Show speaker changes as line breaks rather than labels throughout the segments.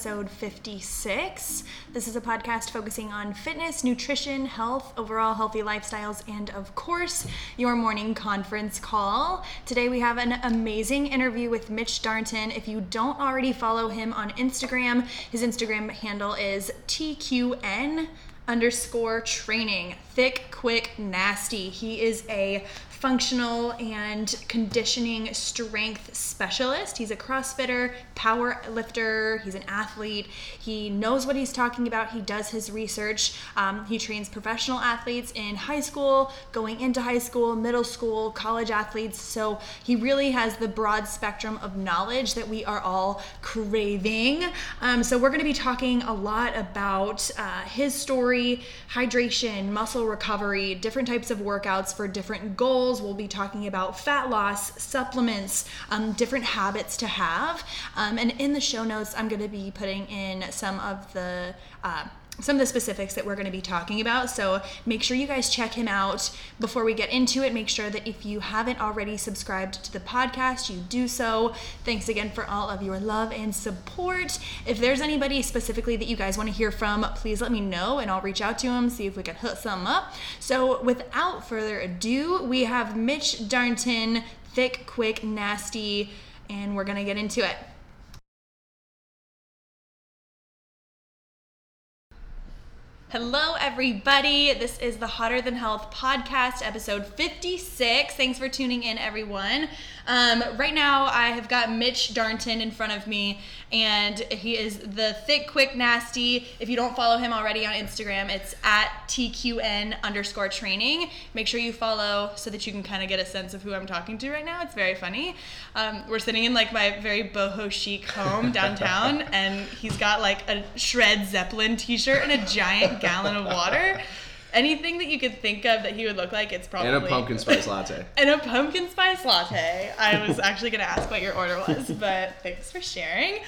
episode 56. This is a podcast focusing on fitness, nutrition, health, overall healthy lifestyles, and of course, your morning conference call. Today we have an amazing interview with Mitch Darnton. If you don't already follow him on Instagram, his Instagram handle is TQN underscore training. Thick, quick, nasty. He is a functional and conditioning strength specialist. He's a CrossFitter, power lifter, he's an athlete. He knows what he's talking about. He does his research. Um, he trains professional athletes in high school, going into high school, middle school, college athletes. So he really has the broad spectrum of knowledge that we are all craving. Um, so we're going to be talking a lot about uh, his story, hydration, muscle recovery, different types of workouts for different goals goals. We'll be talking about fat loss, supplements, um, different habits to have. Um, and in the show notes, I'm going to be putting in some of the uh, some of the specifics that we're going to be talking about. So make sure you guys check him out before we get into it. Make sure that if you haven't already subscribed to the podcast, you do so. Thanks again for all of your love and support. If there's anybody specifically that you guys want to hear from, please let me know and I'll reach out to him, see if we can hook some up. So without further ado, we have Mitch Darnton, thick, quick, nasty, and we're going to get into it. Hello, everybody. This is the Hotter Than Health podcast, episode 56. Thanks for tuning in, everyone. Um, right now, I have got Mitch Darnton in front of me, and he is the thick, quick, nasty. If you don't follow him already on Instagram, it's at TQN underscore training. Make sure you follow so that you can kind of get a sense of who I'm talking to right now. It's very funny. Um, we're sitting in like my very boho chic home downtown, and he's got like a Shred Zeppelin t shirt and a giant gallon of water anything that you could think of that he would look like, it's probably
and a pumpkin spice latte.
and a pumpkin spice latte. I was actually going to ask what your order was, but thanks for sharing.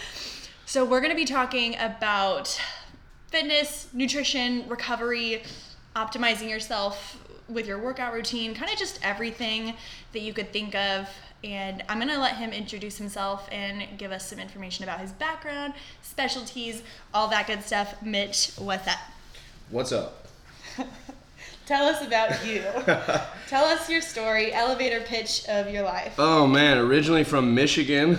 So we're going to be talking about fitness, nutrition, recovery, optimizing yourself with your workout routine, kind of just everything that you could think of. And I'm gonna let him introduce himself and give us some information about his background, specialties, all that good stuff. Mitch, what's up?
What's up?
Tell us about you. Tell us your story, elevator pitch of your life.
Oh man, originally from Michigan.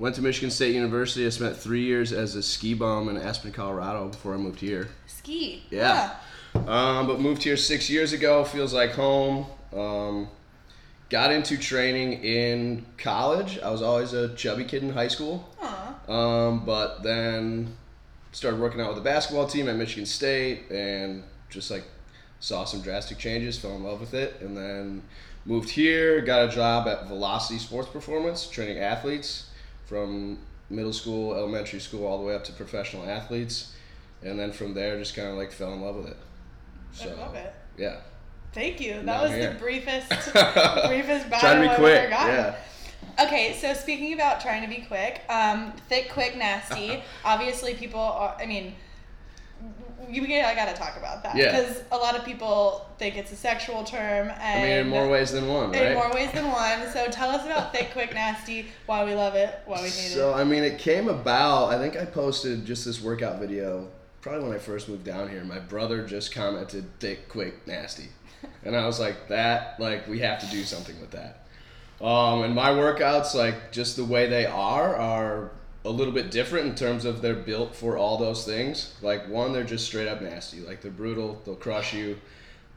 Went to Michigan State University. I spent three years as a ski bum in Aspen, Colorado before I moved here.
Ski.
Yeah. Um, but moved here six years ago. Feels like home. Um, got into training in college. I was always a chubby kid in high school.
Aww.
Um, but then started working out with the basketball team at Michigan State and just like saw some drastic changes, fell in love with it, and then moved here, got a job at Velocity Sports Performance, training athletes from middle school, elementary school, all the way up to professional athletes, and then from there just kind of like fell in love with it.
So, I love it.
Yeah.
Thank you. That now was the briefest, briefest bio
Trying to be quick.
I've ever gotten. Yeah. Okay, so speaking about trying to be quick, um, thick, quick, nasty. obviously, people are. I mean you, I gotta talk about that because yeah. a lot of people think it's a sexual term. And
I mean, in more ways than one, right?
In more ways than one. So tell us about thick, quick, nasty. Why we love it. Why we hate
so, it. So I mean, it came about. I think I posted just this workout video probably when I first moved down here. My brother just commented thick, quick, nasty, and I was like, that like we have to do something with that. Um, and my workouts, like just the way they are, are a little bit different in terms of they're built for all those things. Like one, they're just straight up nasty. Like they're brutal, they'll crush you.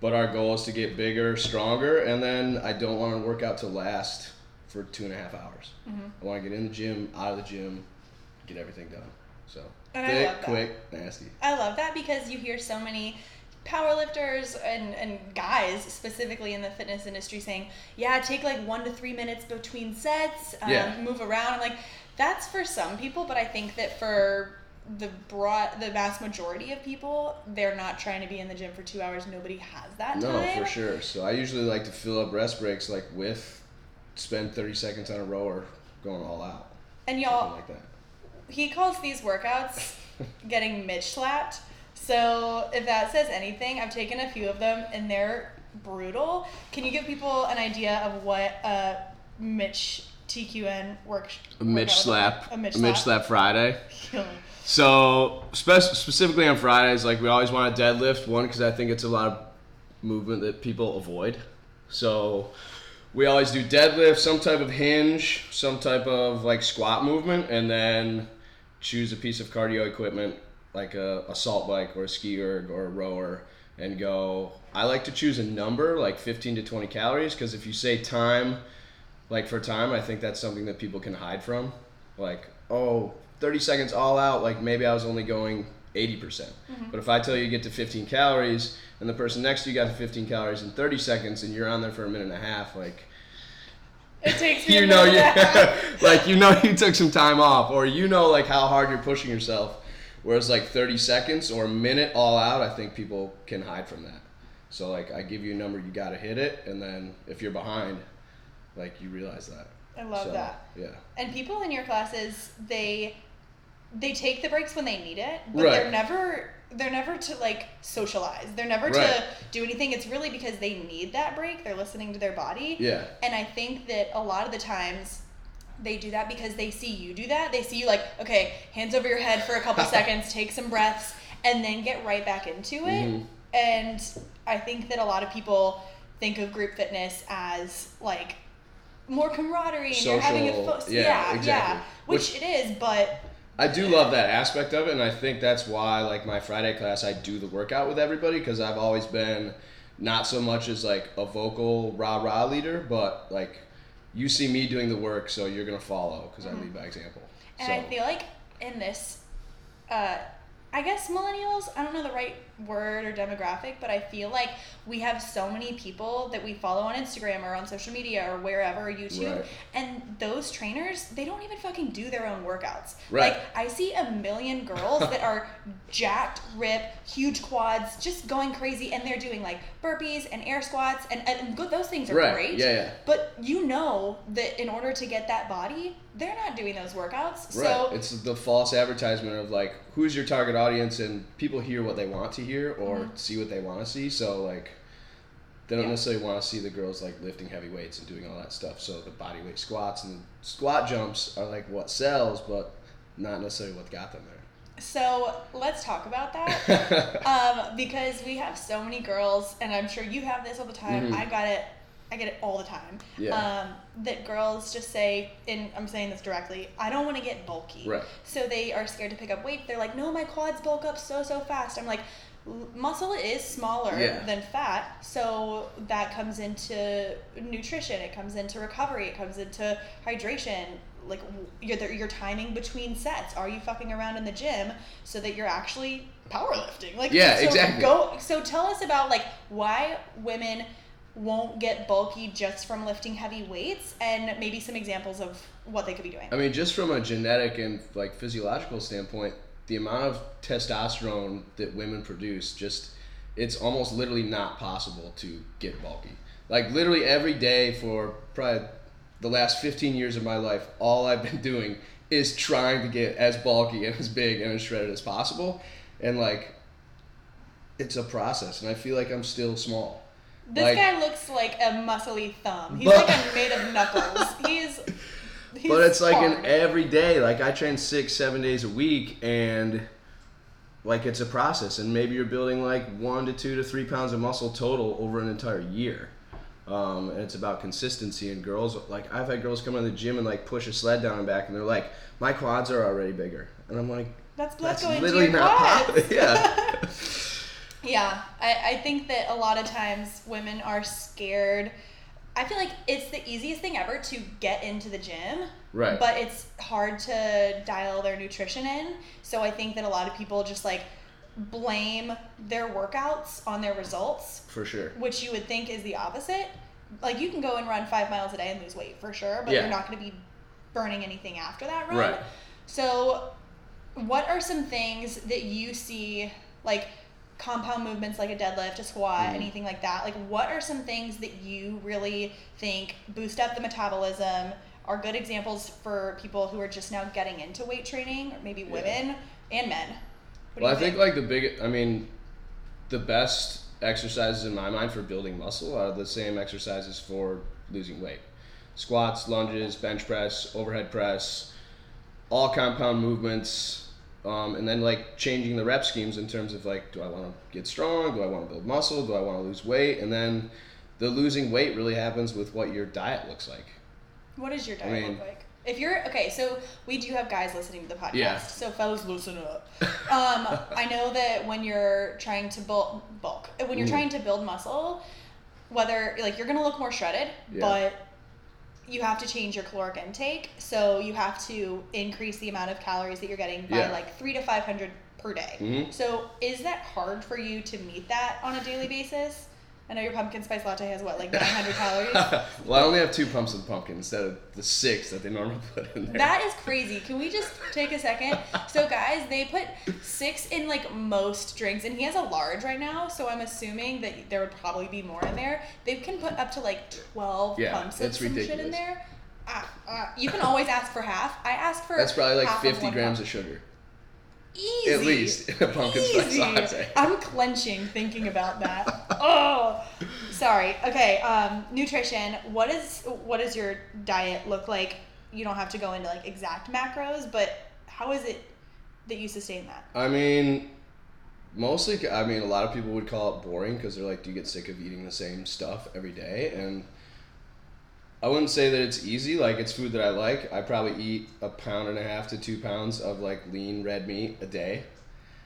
But our goal is to get bigger, stronger, and then I don't want to work out to last for two and a half hours. Mm-hmm. I want to get in the gym, out of the gym, get everything done. So
and
thick, quick, nasty.
I love that because you hear so many powerlifters and, and guys specifically in the fitness industry saying, yeah, take like one to three minutes between sets, um, yeah. move around. I'm like, that's for some people, but I think that for the broad the vast majority of people they're not trying to be in the gym for two hours nobody has that
no
time.
for sure so i usually like to fill up rest breaks like with spend 30 seconds on a row or going all out
and y'all like that he calls these workouts getting mitch slapped so if that says anything i've taken a few of them and they're brutal can you give people an idea of what a mitch TQN work.
A Mitch slap.
A Mitch,
a Mitch
slap.
slap Friday. So spec- specifically on Fridays, like we always want to deadlift one because I think it's a lot of movement that people avoid. So we always do deadlift, some type of hinge, some type of like squat movement, and then choose a piece of cardio equipment like a assault bike or a ski erg or a rower and go. I like to choose a number like 15 to 20 calories because if you say time, like for time, I think that's something that people can hide from. Like, oh, 30 seconds all out, like maybe I was only going 80%. percent mm-hmm. But if I tell you you get to 15 calories and the person next to you got to 15 calories in 30 seconds and you're on there for a minute and a half, like,
It takes
you know,
minute
you,
and a half.
like, you know, you took some time off or you know, like, how hard you're pushing yourself. Whereas, like, 30 seconds or a minute all out, I think people can hide from that. So, like, I give you a number, you got to hit it. And then if you're behind, like, you realize that.
I love
So,
that.
Yeah.
And people in your classes, they they take the breaks when they need it, but
Right.
they're never they're never to like socialize. They're never
Right.
to do anything. It's really because they need that break. They're listening to their body.
Yeah.
And I think that a lot of the times they do that because they see you do that. They see you like, okay, hands over your head for a couple seconds, take some breaths, and then get right back into it.
Mhm.
And I think that a lot of people think of group fitness as like more camaraderie and you're having a fo-
yeah,
yeah,
exactly.
yeah, which, it is, but
I do love that aspect of it, and I think that's why, like my Friday class, I do the workout with everybody because I've always been not so much as like a vocal rah rah leader, but like you see me doing the work, so you're gonna follow because I lead by example.
and
so
I feel like in this, uh, I guess millennials, I don't know the right word or demographic, but I feel like we have so many people that we follow on Instagram or on social media or wherever, YouTube,
Right.
and those trainers, they don't even fucking do their own workouts.
Right.
Like, I see a million girls that are jacked, rip, huge quads, just going crazy, and they're doing like burpees and air squats, and, and good, those things are
right,
great.
yeah, yeah.
But you know that in order to get that body, they're not doing those workouts. So
right. It's the false advertisement of like who's your target audience, and people hear what they want to hear or see what they want to see. So like, they don't
Yeah.
necessarily want to see the girls like lifting heavy weights and doing all that stuff. So the body weight squats and the squat jumps are like what sells, but not necessarily what got them there.
So let's talk about that. um, because we have so many girls, and I'm sure you have this all the time.
Mhm.
I got it. I get it all the time.
Yeah.
Um, that girls just say, and I'm saying this directly, I don't want to get bulky.
Right.
So they are scared to pick up weight. They're like, no, my quads bulk up so, so fast. I'm like, "L- muscle is smaller
Yeah.
than fat. So that comes into nutrition, it comes into recovery, it comes into hydration. Like your, your timing between sets. Are you fucking around in the gym so that you're actually powerlifting? Like
Yeah,
so
exactly.
Go. So tell us about like why women won't get bulky just from lifting heavy weights, and maybe some examples of what they could be doing.
I mean, just from a genetic and like physiological standpoint, the amount of testosterone that women produce just it's almost literally not possible to get bulky. Like literally every day for probably the last 15 years of my life, all I've been doing is trying to get as bulky and as big and as shredded as possible. And like it's a process and I feel like I'm still small.
This
Like-
guy looks like a muscly thumb. He's
But-
like a made of knuckles. He's. He's
but it's like an every day. Like I train six, seven days a week, and like it's a process. And maybe you're building like one to two to three pounds of muscle total over an entire year. Um, and it's about consistency. And girls, like I've had girls come in the gym and like push a sled down and back, and they're like, "My quads are already bigger," and I'm like,
That's that's,
"That's
going
literally not possible." yeah.
Yeah, I, I think that a lot of times women are scared. I feel like it's the easiest thing ever to get into the gym.
Right.
But it's hard to dial their nutrition in. So I think that a lot of people just like blame their workouts on their results,
For sure.
which you would think is the opposite. Like you can go and run five miles a day and lose weight for sure, but
Yeah.
you're not going to be burning anything after that run.
Right.
So, what are some things that you see, like compound movements like a deadlift, a squat,
Mhm.
anything like that? Like, what are some things that you really think boost up the metabolism? Are good examples for people who are just now getting into weight training, or maybe
Yeah.
women and men. What
Well, I
you
think like the big, I mean, the best exercises in my mind for building muscle are the same exercises for losing weight. squats, lunges, bench press, overhead press, all compound movements, um, and then like changing the rep schemes in terms of like, do I want to get strong? Do I want to build muscle? Do I want to lose weight? And then the losing weight really happens with what your diet looks like.
What does your diet
mean-
look like? If you're okay, so we do have guys listening to the podcast.
Yeah.
So fellas, listen up. Um, I know that when you're trying to bulk, bulk, when you're
Mm.
trying to build muscle, whether like you're gonna look more shredded,
Yeah.
but you have to change your caloric intake. So you have to increase the amount of calories that you're getting by
Yeah.
like three to five hundred per day.
Mhm.
So is that hard for you to meet that on a daily basis? I know your pumpkin spice latte has what, like 900 calories?
well, I only have two pumps of pumpkin instead of the six that they normally put in there.
That is crazy. Can we just take a second? So, guys, they put six in like most drinks, and he has a large right now. So I'm assuming that there would probably be more in there. They can put up to like twelve
Yeah,
pumps of some shit in
ridiculous.
there. Uh, uh, you can always ask for half. I asked for.
That's probably like
half of
50
one
grams
pump.
of sugar.
Easy.
At least a pumpkin spice
Easy.
latte.
I'm clenching thinking about that. oh, sorry. Okay. Um, nutrition. What is what does your diet look like? You don't have to go into like exact macros, but how is it that you sustain that?
I mean, mostly, I mean, a lot of people would call it boring because they're like, do you get sick of eating the same stuff every day? And I wouldn't say that it's easy. Like, it's food that I like. I probably eat a pound and a half to two pounds of like lean red meat a day.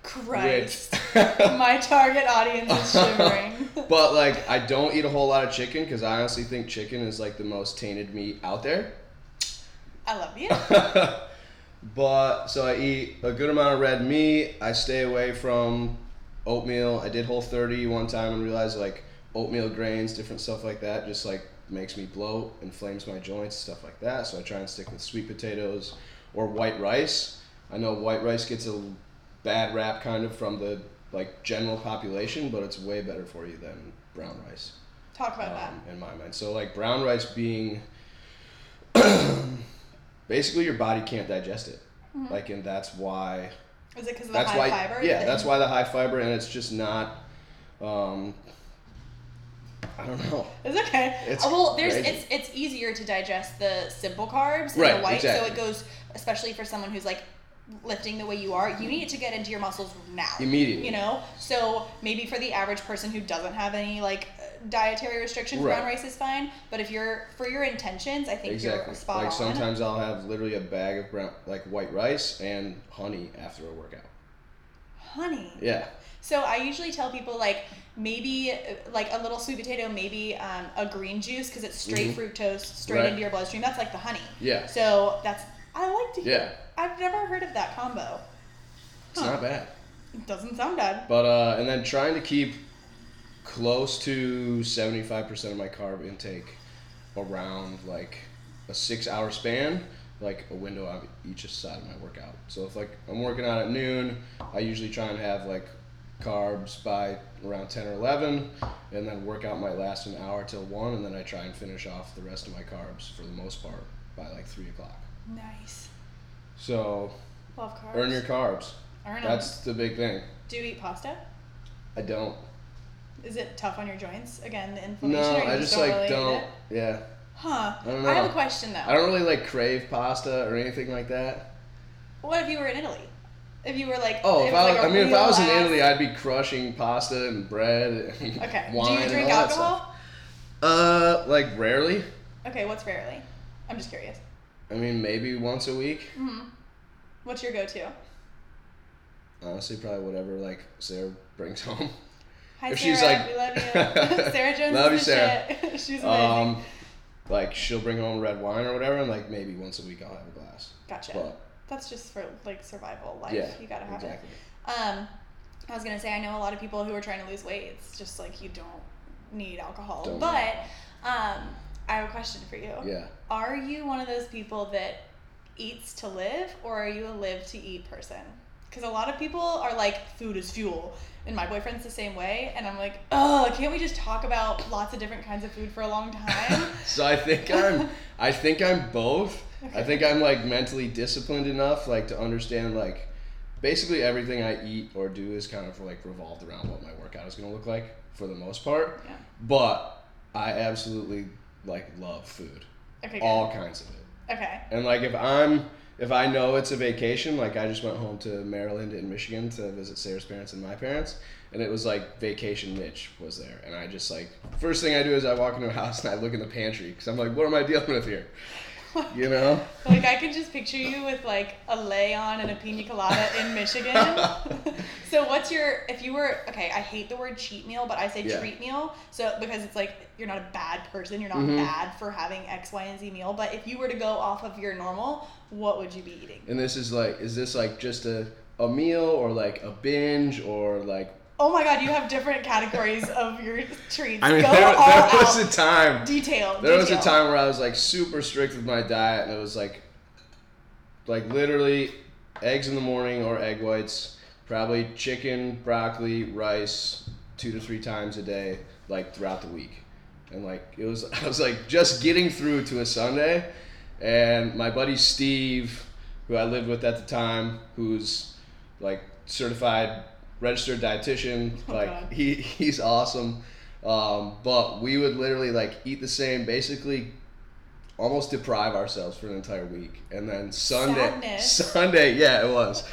Christ, my target audience is shivering.
but like, I don't eat a whole lot of chicken because I honestly think chicken is like the most tainted meat out there.
I love you.
but so I eat a good amount of red meat. I stay away from oatmeal. I did Whole 30 one time and realized like oatmeal grains, different stuff like that, just like makes me bloat, inflames my joints, stuff like that. So I try and stick with sweet potatoes or white rice. I know white rice gets a bad rap kind of from the like general population, but it's way better for you than brown rice
Talk about that.
um, in my mind. So like brown rice being basically your body can't digest it. Like and that's why
Is it because of the
that's
high
why
fiber?
yeah, that's why the high fiber and it's just not um I don't know.
It's okay.
It's
Uh, well, there's
crazy.
it's it's easier to digest the simple carbs than
Right,
the white,
exactly.
so it goes especially for someone who's like lifting the way you are. You need it to get into your muscles now.
Immediately.
You know, so maybe for the average person who doesn't have any like dietary restrictions,
Right.
brown rice is fine. But if you're for your intentions, I think
Exactly.
you're spot
Like
on.
sometimes I'll have literally a bag of brown like white rice and honey after a workout.
Honey.
Yeah.
So I usually tell people like maybe uh, like a little sweet potato, maybe um, a green juice because it's straight
Mhm.
fructose straight
Right.
into your bloodstream. That's like the honey.
Yeah.
So that's I like to hear.
Yeah.
I've never heard of that combo.
It's
Huh.
not bad.
It doesn't sound bad.
But uh, and then trying to keep close to seventy five percent of my carb intake around like a six hour span, like a window on each side of my workout. So if like I'm working out at noon, I usually try and have like carbs by around ten or eleven, and then work out my last an hour till one, and then I try and finish off the rest of my carbs for the most part by like three o'clock.
Nice.
So
Love carbs.
earn your carbs.
Earn 'em.
That's the big thing.
Do you eat pasta?
I don't.
Is it tough on your joints? Again, the
No,
inflammation. or
I
just
just
don't
like
really
don't. Yeah,
Huh.
I don't
I have a question though.
I don't really like crave pasta or anything like that.
What if you were in Italy? If you were like
Oh, if I,
like
I mean, if I was in Italy, I'd be crushing pasta and bread and
Okay.
wine
Do you
and
drink alcohol?
Uh, like rarely.
Okay, what's rarely? I'm just curious.
I mean, maybe once a week.
hmm What's your go-to?
Honestly, probably whatever like Sarah brings home.
Hi
If
Sarah,
she's like-
we love you. Sarah Jones
Love you, Sarah.
shit. She's amazing.
Um, like she'll bring home red wine or whatever, and like maybe once a week I'll have a glass.
gotcha.
But
That's just for like survival life.
yeah,
you gotta have
exactly.
it. Um, I was gonna say I know a lot of people who are trying to lose weight. It's just like you don't need alcohol.
Don't
but um, I have a question for you.
Yeah.
Are you one of those people that eats to live, or are you a live to eat person? Because a lot of people are like, food is fuel, and my boyfriend's the same way. And I'm like, oh, can't we just talk about lots of different kinds of food for a long time?
So I think I'm I think I'm both. I think I'm like mentally disciplined enough like to understand like basically everything I eat or do is kind of like revolved around what my workout is going to look like for the most part.
yeah.
But I absolutely like love food.
Okay.
all kinds of it.
Okay.
And like if I'm if I know it's a vacation, like I just went home to Maryland and Michigan to visit Sarah's parents and my parents, and it was like vacation Mitch was there, and I just like first thing I do is I walk into a house and I look in the pantry because I'm like, what am I dealing with here? You know?
Like I can just picture you with like a lei on and a pina colada in Michigan. so what's your if you were okay, I hate the word cheat meal, but I say
Yeah.
treat meal. So because it's like you're not a bad person, you're not
Mhm.
bad for having X, Y, and Z meal. But if you were to go off of your normal, what would you be eating?
And this is like, is this like just a a meal or like a binge or like?
Oh my god, you have different categories of your treats.
I mean,
go
there,
all
there was
out.
a time.
detail.
There was a time where I was like super strict with my diet, and it was like, like literally, eggs in the morning or egg whites, probably chicken, broccoli, rice, two to three times a day, like throughout the week, and like it was, I was like just getting through to a Sunday, and my buddy Steve, who I lived with at the time, who's like certified registered dietitian,
Oh,
like
God.
he he's awesome. Um, but we would literally like eat the same, basically almost deprive ourselves for an entire week. And then Sunday
Sadness.
Sunday, yeah, it was.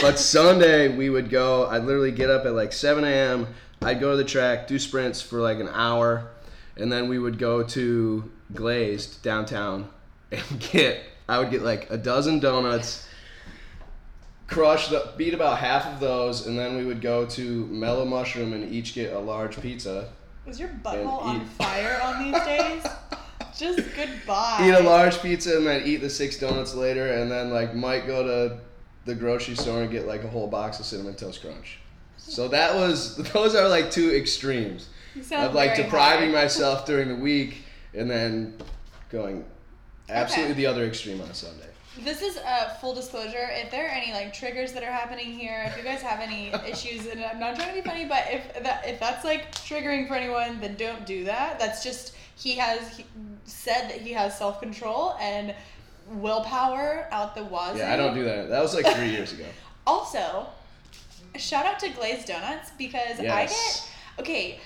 but Sunday we would go I'd literally get up at like seven AM, I'd go to the track, do sprints for like an hour, and then we would go to Glazed downtown and get I would get like a dozen donuts crush the beat about half of those and then we would go to mellow mushroom and each get a large pizza
Was your butthole on
eat-
fire on these days? Just goodbye.
eat a large pizza and then eat the six donuts later and then like might go to the grocery store and get like a whole box of cinnamon toast crunch so that was those are like two extremes of like depriving
high.
myself during the week and then going absolutely
Okay.
the other extreme on a sunday
This is a full disclosure. If there are any like triggers that are happening here, if you guys have any issues, and I'm not trying to be funny, but if that if that's like triggering for anyone, then don't do that. That's just he has he said that he has self control and willpower out the wazoo.
yeah i don't do that that was like three years ago
Also, shout out to Glazed Donuts because I get okay.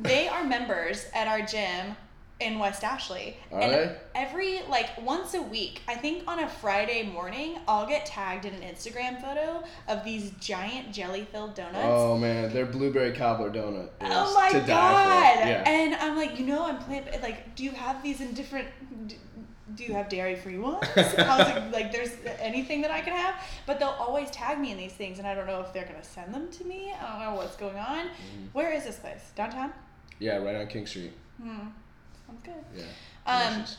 They are members at our gym in West Ashley,
Are
and
they?
every like once a week, I think on a Friday morning, I'll get tagged in an Instagram photo of these giant jelly-filled donuts.
oh man they're blueberry cobbler donut
Oh my god!
yeah
And I'm like, you know, I'm plant. Like, do you have these in different? Do you have dairy-free ones? How's it like? There's anything that I can have, but they'll always tag me in these things, and I don't know if they're gonna send them to me. I don't know what's going on.
Mm-hmm.
Where is this place? Downtown?
yeah right on king street
Hmm. Sounds good.
yeah
Um,
delicious.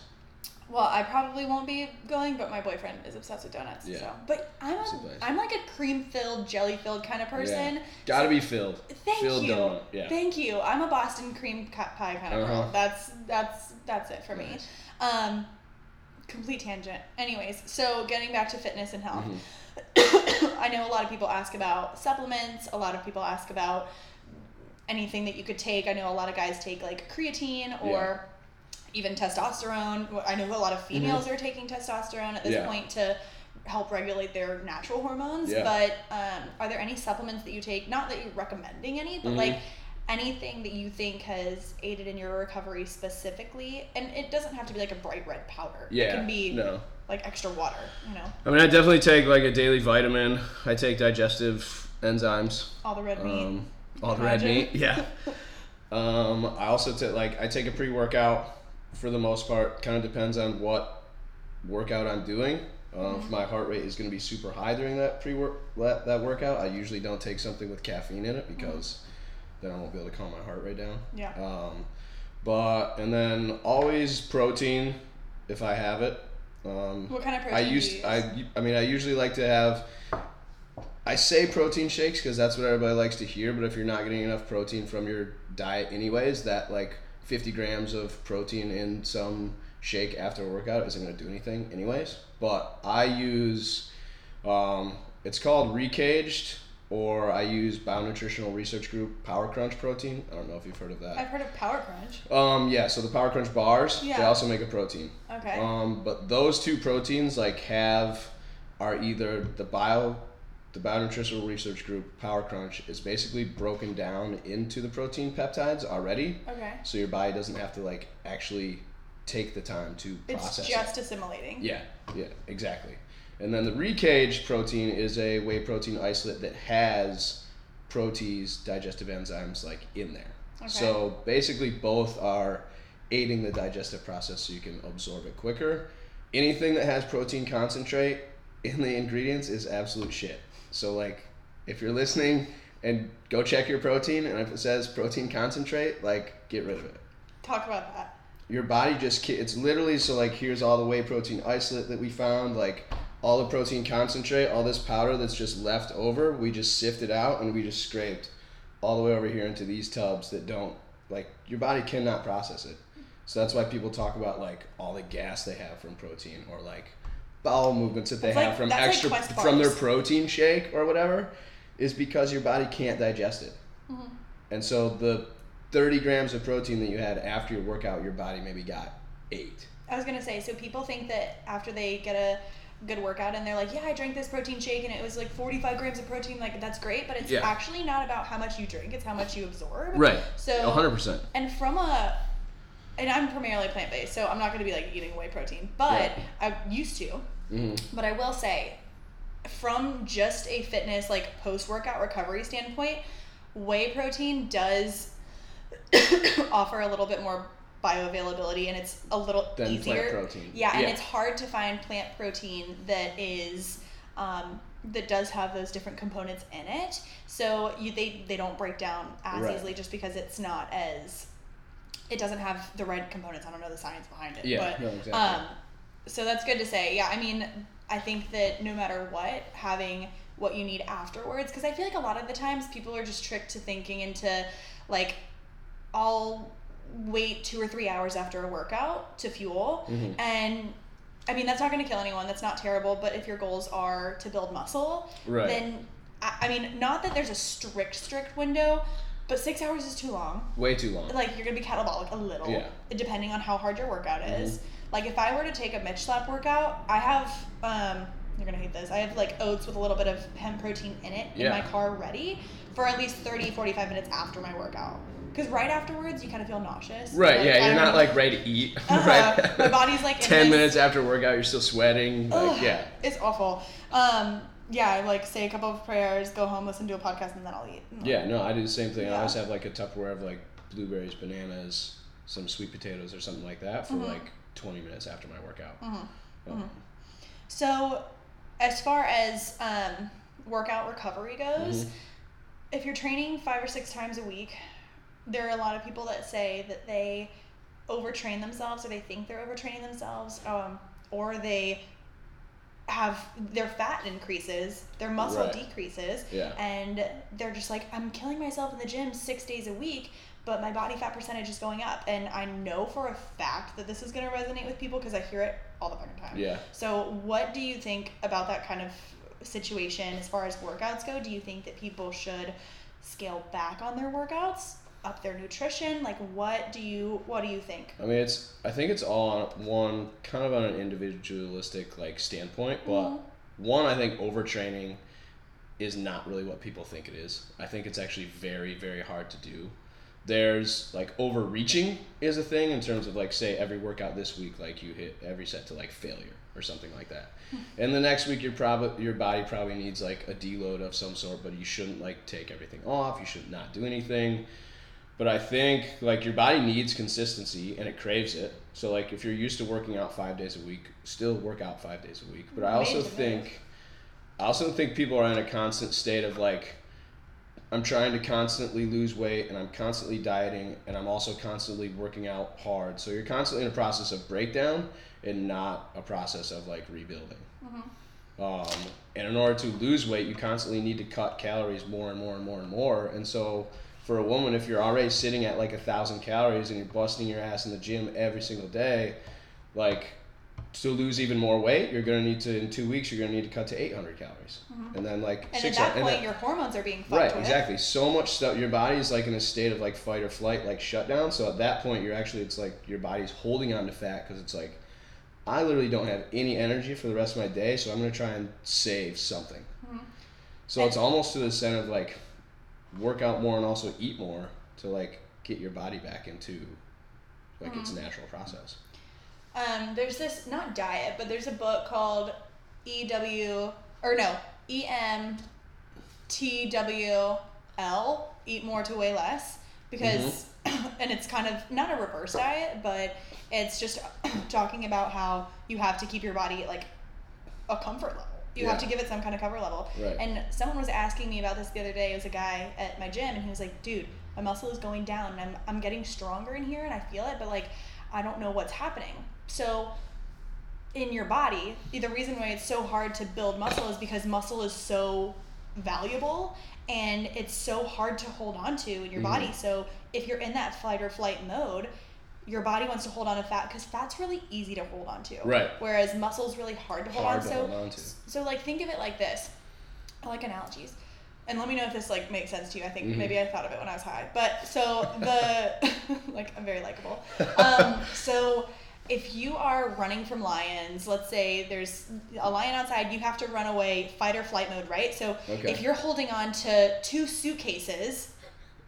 Well, I probably won't be going, but my boyfriend is obsessed with donuts.
Yeah.
So, but I'm
a.
I'm like a cream-filled, jelly-filled kind of person.
Yeah. Gotta be filled.
Thank
filled
you.
donut. Yeah.
Thank you. I'm a Boston cream pie kind of
Uh-huh.
girl. That's that's that's it for
Nice.
me. Um, complete tangent. Anyways, so getting back to fitness and health.
Mm-hmm.
I know a lot of people ask about supplements. A lot of people ask about anything that you could take. I know a lot of guys take like creatine or even testosterone. I know a lot of females are taking testosterone at this
Mm-hmm. Yeah.
point to help regulate their natural hormones.
Yeah.
But um, are there any supplements that you take? Not that you're recommending any, but
Mhm.
like anything that you think has aided in your recovery specifically. And it doesn't have to be like a bright red powder.
Yeah.
It can be
No.
like extra water. You know,
I mean, I definitely take like a daily vitamin. I take digestive enzymes.
all the red meat.
Um, all the red meat. Yeah. um, I also take like I take a pre workout for the most part. Kind of depends on what workout I'm doing. Um,
Mm-hmm.
If my heart rate is going to be super high during that pre work that, that workout, I usually don't take something with caffeine in it because then I won't be able to calm my heart rate down.
Yeah.
Um, but and then always protein if I have it. Um,
What kind of
I
protein you
used
use?
I I mean I usually like to have. I say protein shakes because that's what everybody likes to hear. But if you're not getting enough protein from your diet, anyways, that like 50 grams of protein in some shake after a workout isn't going to do anything, anyways. But I use, um, it's called Re-Kaged, or I use Bionutritional Research Group Power Crunch protein. I don't know if you've heard of that.
I've heard of Power Crunch.
Um, yeah, so the Power Crunch bars,
yeah.
they also make a protein.
Okay.
Um, but those two proteins like have are either the bio the bionutritional research group Power Crunch is basically broken down into the protein peptides already.
okay.
So your body doesn't have to like actually take the time to
It's
process it.
just assimilating.
Yeah, yeah, exactly. And then the Re-Kaged protein is a whey protein isolate that has protease digestive enzymes like in there.
Okay.
So basically, both are aiding the digestive process so you can absorb it quicker. Anything that has protein concentrate in the ingredients is absolute shit. So like, if you're listening and go check your protein, and if it says protein concentrate, like get rid of it
Talk about that.
your body just it's literally so like here's all the whey protein isolate that we found like all the protein concentrate all this powder that's just left over we just sifted out and we just scraped all the way over here into these tubs that don't like your body cannot process it so that's why people talk about like all the gas they have from protein or like bowel movements that they
That's
have
like-
from
that's like
extra from their protein shake or whatever is because your body can't digest it
Mm-hmm.
and so the 30 grams of protein that you had after your workout, your body maybe got eight.
I was gonna say, so people think that after they get a good workout and they're like, yeah, I drank this protein shake and it was like 45 grams of protein, like that's great, but it's
Yeah.
actually not about how much you drink, it's how much you absorb.
Right.
So
100%.
And from a, and I'm primarily plant based, so I'm not gonna be like eating whey protein, but I used to.
hmm
But I will say, from just a fitness like post workout recovery standpoint, whey protein does offer a little bit more bioavailability and it's a little
Than plant
easier.
protein.
Yeah, and it's hard to find plant protein that is um, that does have those different components in it. So you they they don't break down as
Right.
easily just because it's not as it doesn't have the right components. I don't know the science behind it.
Yeah,
but
no, exactly.
um so that's good to say. Yeah, I mean, I think that no matter what, having what you need afterwards, because I feel like a lot of the times people are just tricked to thinking into like, I'll wait two or three hours after a workout to fuel.
Mhm.
And I mean, that's not going to kill anyone. That's not terrible. But if your goals are to build muscle,
Right.
then I mean, not that there's a strict, strict window, but six hours is too long
Way too long.
like you're gonna be catabolic a little
Yeah.
depending on how hard your workout is
Mhm.
like if i were to take a mitch slap workout i have um you're gonna hate this i have like oats with a little bit of hemp protein in it in my car ready for at least 30 45 minutes after my workout because right afterwards you kind of feel nauseous
right,
Like,
yeah, you're not like ready to eat.
Uh-huh.
right.
My body's, like,
10
this-
minutes after workout, you're still sweating. Like,
Ugh,
yeah.
it's awful um yeah like say a couple of prayers go home listen to a podcast and then i'll eat
Yeah, no, I do the same thing. I always have like a Tupperware of like blueberries, bananas, some sweet potatoes or something like that for
Mhm.
like 20 minutes after my workout.
Mhm.
Um,
So, as far as um, workout recovery goes,
Mhm.
if you're training five or six times a week, there are a lot of people that say that they overtrain themselves or they think they're overtraining themselves um, or they have their fat increases, their muscle
Right.
decreases,
Yeah.
and they're just like, I'm killing myself in the gym six days a week, but my body fat percentage is going up. And I know for a fact that this is going to resonate with people because I hear it all the fucking time.
Yeah.
So, what do you think about that kind of situation as far as workouts go? Do you think that people should scale back on their workouts, up their nutrition? Like, what do you what do you think?
I mean, it's. I think it's all on one kind of on an individualistic like standpoint, but
Mhm.
one, I think overtraining is not really what people think it is. I think it's actually very, very hard to do. There's like overreaching is a thing in terms of like say every workout this week like you hit every set to like failure or something like that. and the next week your probably your body probably needs like a deload of some sort, but you shouldn't like take everything off. You should not do anything. But I think like your body needs consistency and it craves it. So like if you're used to working out five days a week, still work out five days a week. But I also think. I also think people are in a constant state of like I'm trying to constantly lose weight and I'm constantly dieting and I'm also constantly working out hard. So you're constantly in a process of breakdown and not a process of like rebuilding. Um, and in order to lose weight, you constantly need to cut calories more and more and more and more. And so, for a woman, if you're already sitting at like a thousand calories and you're busting your ass in the gym every single day, like to lose even more weight, you're gonna need to in two weeks you're gonna need to cut to 800 calories, and then like
Mm-hmm. And at that point,
then-
your hormones are being fucked
Right, exactly. So much stuff. Your body is like in a state of like fight or flight, like shutdown. So at that point, you're actually it's like your body's holding on to fat because it's like, I literally don't have any energy for the rest of my day, so I'm gonna try and save something.
Mhm.
So it's almost to the extent of like, work out more and also eat more to like get your body back into like its
Mm-hmm.
natural process.
Um, there's this not diet, but there's a book called EW or no E M T W L Eat More to Weigh Less because and it's kind of not a reverse diet, but it's just talking about how you have to keep your body like a comfort level. You have to give it some kind of cover level.
Right.
And someone was asking me about this the other day. It was a guy at my gym, and he was like, "Dude, my muscle is going down, and I'm I'm getting stronger in here, and I feel it, but like I don't know what's happening." So in your body, the reason why it's so hard to build muscle is because muscle is so valuable and it's so hard to hold on to in your body.
Mhm.
So if you're in that fight or flight mode, your body wants to hold on to fat because fat's really easy to hold on to.
Right.
Whereas muscle's really hard to hold
Hard
on.
to
so
hold on to.
so like think of it like this. I like analogies. And let me know if this like makes sense to you. I think
Mhm.
maybe I thought of it when I was high. But so the like I'm very likable. Um, so if you are running from lions, let's say there's a lion outside, you have to run away, fight or flight mode, right? So
Okay.
if you're holding on to two suitcases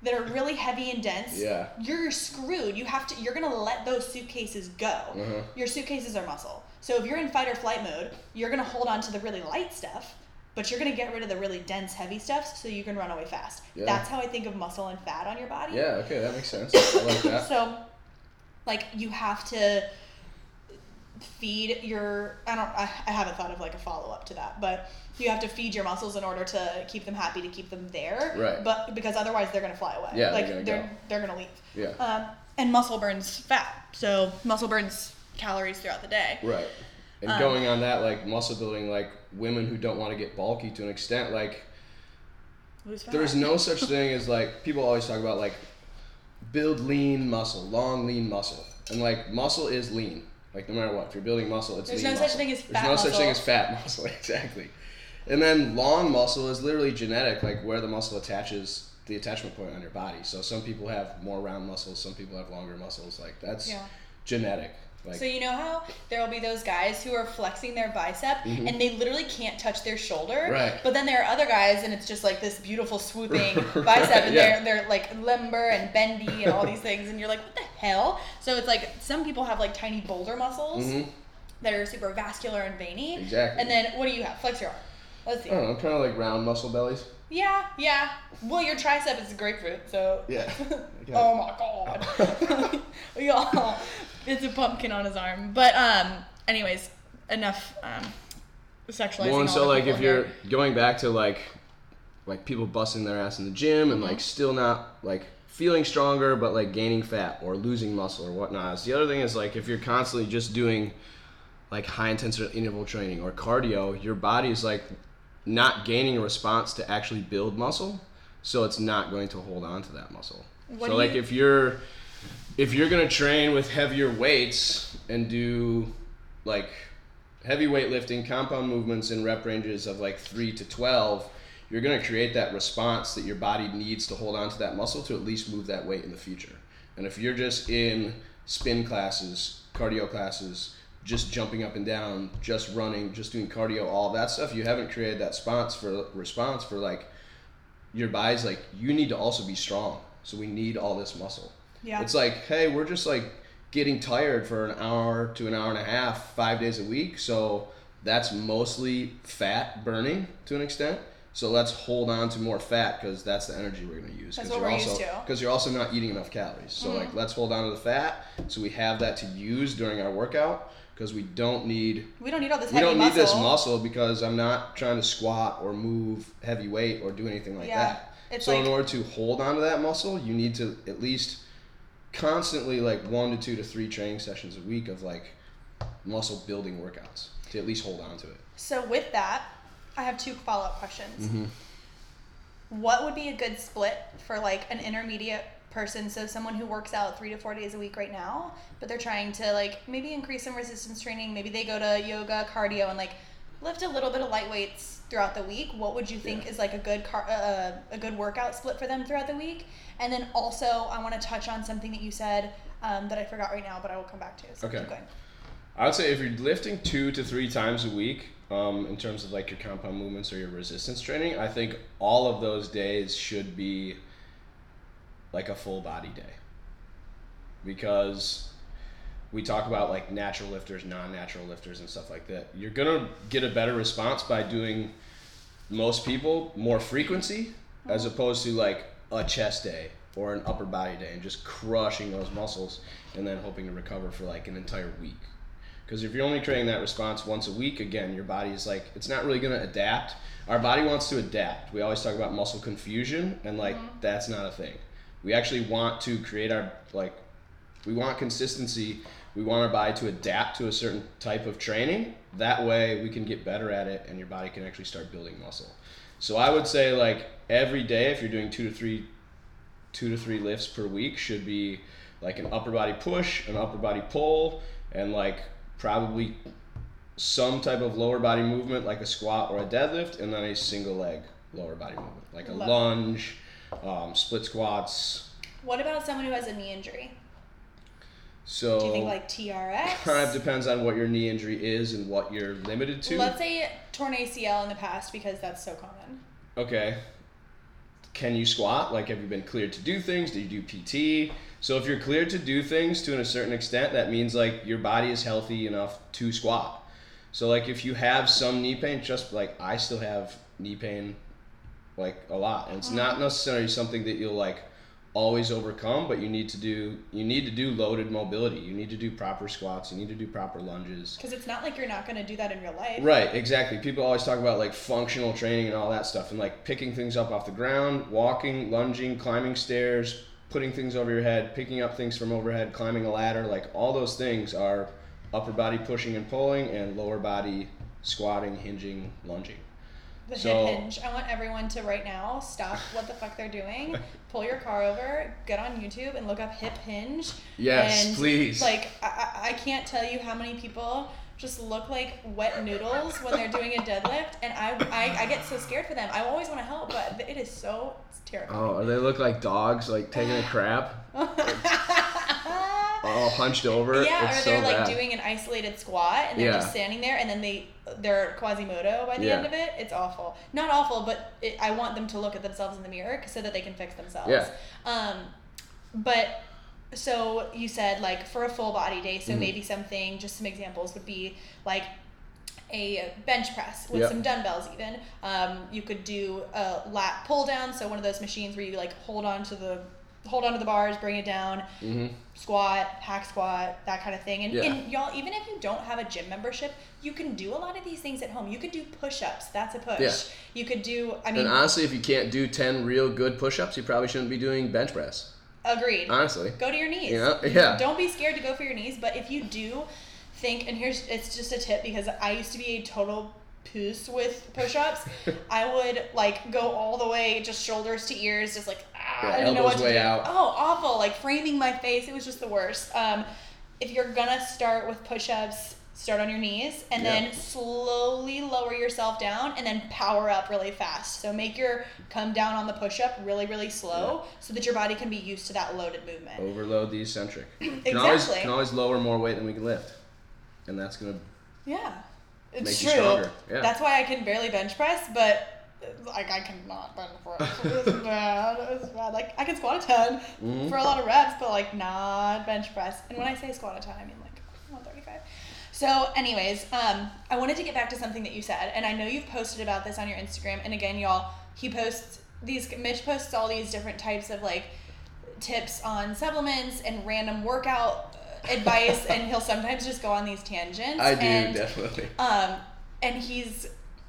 that are really heavy and dense,
Yeah.
you're screwed. You have to you're gonna let those suitcases go.
Uh-huh.
Your suitcases are muscle. So if you're in fight or flight mode, you're gonna hold on to the really light stuff, but you're gonna get rid of the really dense, heavy stuff so you can run away fast.
Yeah.
That's how I think of muscle and fat on your body.
Yeah. Okay, that makes sense. I like that.
So, like, you have to feed your. I don't. I, I haven't thought of like a follow up to that, but you have to feed your muscles in order to keep them happy, to keep them there.
Right.
But because otherwise they're gonna fly away.
Yeah, they're
Like
gonna
they're
go.
they're gonna leave.
Yeah.
Um, and muscle burns fat, so muscle burns calories throughout the day.
Right. And
Um,
going on that, like muscle building, like women who don't want to get bulky to an extent, like there's no such thing as like people always talk about like build lean muscle, long lean muscle, and like muscle is lean. Like no matter what, if you're building muscle, it's
There's no such
muscle.
thing as
There's no such thing as fat muscle, exactly. And then long muscle is literally genetic, like where the muscle attaches the attachment point on your body. So some people have more round muscles, some people have longer muscles. Like that's
Yeah.
genetic. Like
So you know how there will be those guys who are flexing their bicep
Mhm.
and they literally can't touch their shoulder.
Right.
But then there are other guys and it's just like this beautiful swooping
Right,
bicep and
yeah.
they're they're like limber and bendy and all these things and you're like, what the hell? So it's like some people have like tiny boulder muscles
Mhm.
that are super vascular and veiny.
Exactly.
And then what do you have? Flex your arm. Let's see.
I don't know, kind of like round muscle bellies.
Yeah, yeah. Well, your tricep is a grapefruit, so.
Yeah.
oh my god. Y'all, it's a pumpkin on his arm. But um, anyways, enough um, sexualizing.
Well, and so like if you're
here.
going back to like like people busting their ass in the gym and
Mm-hmm.
like still not like feeling stronger but like gaining fat or losing muscle or whatnot. So the other thing is like if you're constantly just doing like high intensity interval training or cardio, your body is like not gaining a response to actually build muscle, so it's not going to hold on to that muscle.
What
so like
you-
if you're if you're gonna train with heavier weights and do like heavy weightlifting compound movements in rep ranges of like 3 to 12 you're going to create that response that your body needs to hold on to that muscle to at least move that weight in the future and if you're just in spin classes cardio classes just jumping up and down just running just doing cardio all that stuff you haven't created that response for response for like your body's like you need to also be strong. So we need all this muscle.
Yeah.
it's like hey we're just like getting tired for an hour to an hour and a half five days a week. So that's mostly fat burning to an extent. So let's hold on to more fat because that's the energy we're going to use.
That's what
you're
we're used to. Mm-hmm.
because you're also not eating enough calories. So like let's hold on to the fat. So we have that to use during our workout because we don't need
we don't need all this
we
heavy
don't need
muscle.
this muscle because I'm not trying to squat or move heavy weight or do anything like
Yeah,
that.
it's
so in order to hold on to that muscle, you need to at least constantly like one to two to three training sessions a week of like muscle building workouts to at least hold on to it.
So with that, I have two follow up questions.
Mm-hmm.
What would be a good split for like an intermediate person? So someone who works out three to four days a week right now, but they're trying to like maybe increase some resistance training. Maybe they go to yoga, cardio, and like lift a little bit of light weights throughout the week. What would you think
Yeah.
is like a good car uh, a good workout split for them throughout the week? And then also, I want to touch on something that you said um, that I forgot right now, but I will come back to. So
Okay.
keep going.
I would say if you're lifting two to three times a week, um, in terms of like your compound movements or your resistance training, I think all of those days should be like a full body day. Because we talk about like natural lifters, non-natural lifters, and stuff like that. You're gonna get a better response by doing most people more frequency as mm-hmm. opposed to like a chest day or an upper body day and just crushing those muscles and then hoping to recover for like an entire week. Because if you're only creating that response once a week, again, your body is like, it's not really to adapt. Our body wants to adapt. We always talk about muscle confusion, and like, mm-hmm. that's not a thing. We actually want to create our, like, we want consistency. We want our body to adapt to a certain type of training. That way, we can get better at it, and your body can actually start building muscle. So I would say, like, every day, if you're doing two to three two to three lifts per week should be like an upper body push, an upper body pull, and like probably some type of lower body movement like a squat or a deadlift, and then a single leg lower body movement like a
Love it.
Um, split squats.
What about someone who has a knee injury?
So
Do you think like TRX?
kind of depends on what your knee injury is and what you're limited to.
Let's say torn ACL in the past because that's so common.
Okay. Can you squat? Like, have you been cleared to do things? Do you do PT? So, if you're cleared to do things to a certain extent, that means like your body is healthy enough to squat. So, like, if you have some knee pain, just like I still have knee pain, like a lot, and it's not necessarily something that you'll like always overcome, but you need to do you need to do loaded mobility. You need to do proper squats. You need to do proper lunges.
Because it's not like you're not going to do that in real life.
Right, exactly. People always talk about like functional training and all that stuff, and like picking things up off the ground, walking, lunging, climbing stairs, putting things over your head, picking up things from overhead, climbing a ladder. Like all those things are upper body pushing and pulling, and lower body squatting, hinging, lunging.
The
So-
hip hinge. I want everyone to right now stop what the fuck they're doing, pull your car over, get on YouTube and look up hip hinge.
Yes,
and,
please.
Like I, I, can't tell you how many people just look like wet noodles when they're doing a deadlift, and I, I, I get so scared for them. I always want to help, but it is so it's terrifying.
Oh, they look like dogs, like taking a crap, all hunched over.
Yeah,
it's
or they're
so
like
bad.
doing an isolated squat and they're
Yeah.
just standing there and then they they're quasimodo by the
Yeah.
end of it. It's awful. Not awful, but it, I want them to look at themselves in the mirror so that they can fix themselves.
Yeah.
Um, but so you said like for a full body day,
Mm-hmm.
so maybe something just some examples would be like a bench press with
Yep.
some dumbbells even um, you could do a lat pull down so one of those machines where you like hold on to the hold on to the bars bring it down
hmm
squat, hack squat, that kind of thing. And,
Yeah.
and y'all, even if you don't have a gym membership, you can do a lot of these things at home. You could do push-ups. That's a push.
Yeah.
You could do. I mean,
And honestly, if you can't do ten real good push-ups, you probably shouldn't be doing bench press.
agreed.
Honestly.
Go to your knees.
You know? Yeah.
Don't be scared to go for your knees. But if you do think, and here's it's just a tip because I used to be a total puss with push-ups. I would like go all the way, just shoulders to ears, just like ah,
Yeah,
I didn't know what to
way
do.
out.
Oh, awful! Like framing my face. It was just the worst. Um, if you're gonna start with push-ups. Start on your knees and
Yeah.
then slowly lower yourself down and then power up really fast. So make your come down on the push up really, really slow so that your body can be used to that loaded movement.
Overload the eccentric. Can always
Exactly.
can always lower more weight than we can lift, and that's gonna.
Yeah, it's
Make you
true.
stronger, yeah.
That's why I can barely bench press, but like I cannot bench press. It's bad. It's bad. Like I can squat a ton
Mhm.
for a lot of reps, but like not bench press. And when I say squat a ton, I mean like 135. So, anyways, um, I wanted to get back to something that you said, and I know you've posted about this on your Instagram. And again, y'all, he posts these. Mitch posts all these different types of like tips on supplements and random workout uh, advice, and he'll sometimes just go on these tangents.
I do
and,
definitely.
Um, and he's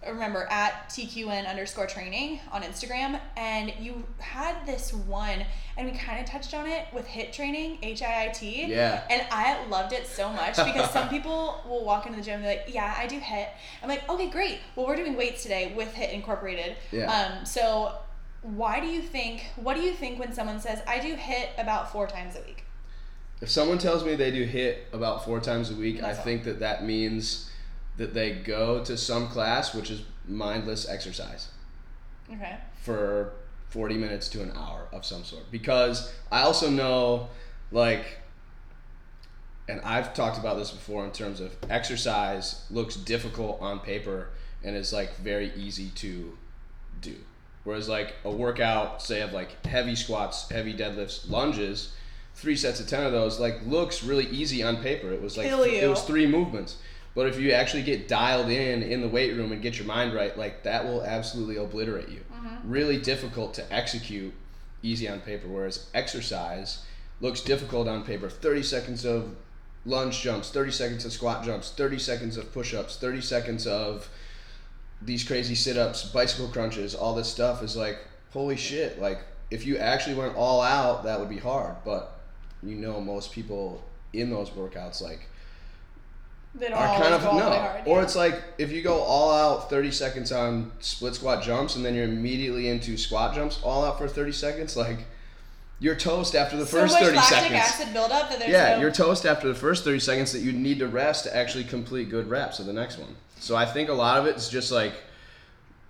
remember at TQN underscore training on Instagram, and you had this one, and we kind of touched on it with HIIT training, H I I T.
Yeah.
And I loved it so much because some people will walk into the gym and they're like, "Yeah, I do HIIT." I'm like, "Okay, great. Well, we're doing weights today with HIIT incorporated."
Yeah.
Um, so. Why do you think? What do you think when someone says, "I do HIIT about four times a week"?
If someone tells me they do hit about four times a week,
That's
I
all.
think that that means that they go to some class which is mindless exercise
Okay.
for 40 minutes to an hour of some sort. Because I also know, like, and I've talked about this before in terms of exercise looks difficult on paper and is like very easy to do. Whereas like a workout, say of like heavy squats, heavy deadlifts, lunges, three sets of ten of those like looks really easy on paper. It was like
Kill
it was three movements. But if you actually get dialed in in the weight room and get your mind right, like that will absolutely obliterate you. Mm-hmm. Really difficult to execute easy on paper. Whereas exercise looks difficult on paper. 30 seconds of lunge jumps, 30 seconds of squat jumps, 30 seconds of push ups, 30 seconds of these crazy sit ups, bicycle crunches, all this stuff is like, holy shit. Like, if you actually went all out, that would be hard. But you know, most people in those workouts, like,
Don't
are
always
kind of
all
no.
hard.
Or
yeah.
it's like if you go all out 30 seconds on split squat jumps and then you're immediately into squat jumps all out for 30 seconds, like you're toast after the
so
first
much
30
lactic
seconds.
acid buildup that there's
Yeah,
no,
you're toast after the first 30 seconds that you need to rest to actually complete good reps of the next one. So I think a lot of it is just like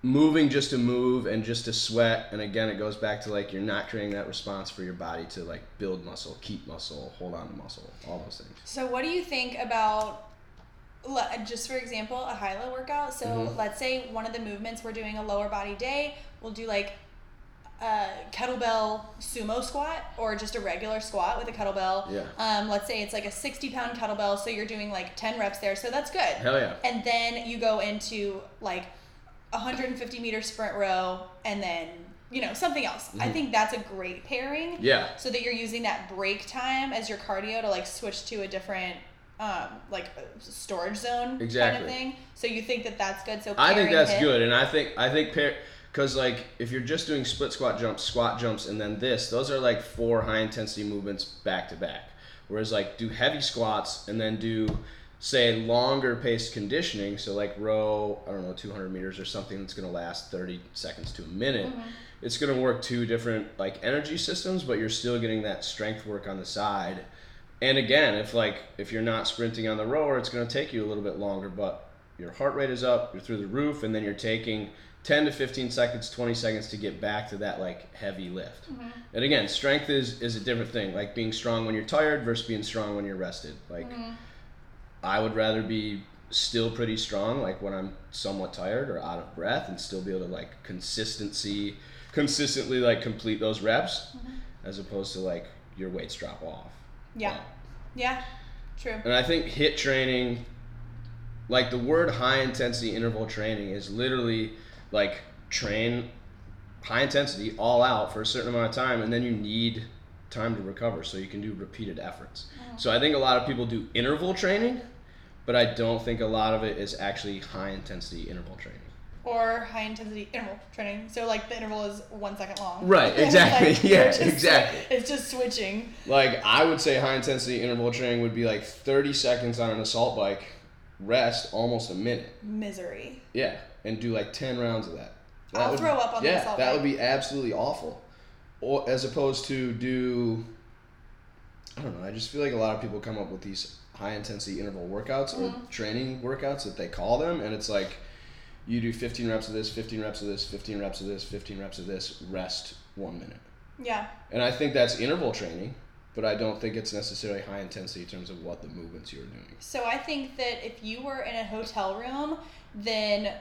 moving just to move and just to sweat. And again, it goes back to like you're not creating that response for your body to like build muscle, keep muscle, hold on to muscle, all those things.
So what do you think about just for example, a high-low workout? So
Mhm.
let's say one of the movements we're doing a lower body day, we'll do like a kettlebell sumo squat or just a regular squat with a kettlebell.
Yeah.
Um, let's say it's like a 60 pound kettlebell, so you're doing like 10 reps there, so that's good.
Hell yeah.
And then you go into like 150 meter sprint row and then, you know, something else. I
Mhm.
think that's a great pairing
Yeah.
so that you're using that break time as your cardio to like switch to a different um like uh, storage zone kind of thing so you think that that's good so
I think that's good, and I think I think pair because like if you're just doing split squat jumps, squat jumps, and then this, those are like four high intensity movements back to back. Whereas like do heavy squats and then do say longer paced conditioning, so like row I don't know 200 meters or something that's gonna last 30 seconds to a minute.
Mm-hmm.
It's gonna work two different like energy systems, but you're still getting that strength work on the side. And again, if like if you're not sprinting on the rower, it's going to take you a little bit longer, but your heart rate is up, you're through the roof, and then you're taking 10 to 15 seconds, 20 seconds to get back to that like heavy lift. Mm-hmm. And again, strength is is a different thing. Like being strong when you're tired versus being strong when you're rested. Like mm-hmm. I would rather be still pretty strong like when I'm somewhat tired or out of breath and still be able to like consistency consistently like complete those reps mm-hmm. as opposed to like your weights drop off.
Yeah yeah true
And I think hit training, like the word high intensity interval training is literally like train high intensity all out for a certain amount of time and then you need time to recover so you can do repeated efforts. Oh. So I think a lot of people do interval training, but I don't think a lot of it is actually high intensity interval training.
Or high intensity interval training so like the interval is one second long
Right, exactly.
Like,
Yeah,
just-
exactly.
it's just switching
Like I would say high intensity interval training would be like 30 seconds on an assault bike, rest almost a minute.
misery
Yeah, and do like ten rounds of that. That
I'll
would-
throw up on the assault bike.
yeah, that
bike.
would be absolutely awful. Or as opposed to do, I don't know. I just feel like a lot of people come up with these high intensity interval workouts or
Mm-hmm.
training workouts that they call them, and it's like you do 15 reps of this, 15 reps of this, 15 reps of this, 15 reps of this, rest one minute.
yeah
And I think that's interval training, but I don't think it's necessarily high intensity in terms of what the movements you're doing.
So I think that if you were in a hotel room, then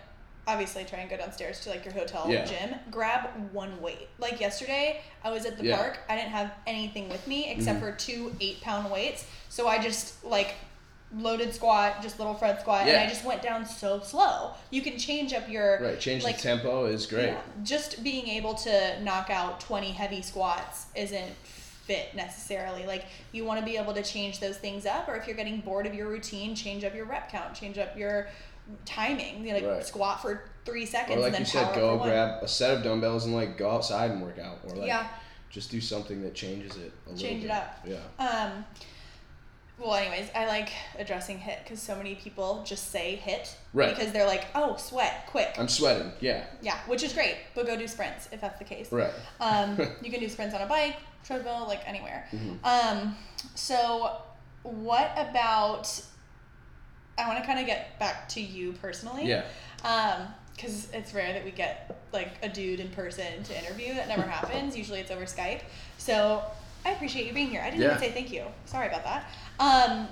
obviously try and go downstairs to like your hotel
Yeah.
gym. Grab one weight. Like yesterday, I was at the
Yeah.
park. I didn't have anything with me except
Mhm.
for two eight pound weights. So I just like loaded squat, just little Fred squat, and I just went down so slow. You can change up your
Right, change
like
the tempo is great.
yeah, just being able to knock out 20 heavy squats isn't fit necessarily. Like you want to be able to change those things up or if you're getting bored of your routine, change up your rep count, change up your timing. You know, like
Right.
squat for 3 seconds.
Or like
and then
you said, go
for one.
grab a set of dumbbells and like go outside and work out, or like
Yeah.
just do something that changes it a little
Change it
bit.
up.
Yeah.
Um well, anyways, I like addressing hit because so many people just say hit
Right.
because they're like, "Oh, sweat, quick."
I'm sweating. Yeah.
yeah, which is great, but go do sprints if that's the case.
Right.
Um, you can do sprints on a bike, treadmill, like anywhere.
Mhm.
Um, so, what about? I want to kind of get back to you personally.
Yeah.
Um, because it's rare that we get like a dude in person to interview. That never happens. Usually it's over Skype. So I appreciate you being here. I didn't even say thank you. Sorry about that. Um,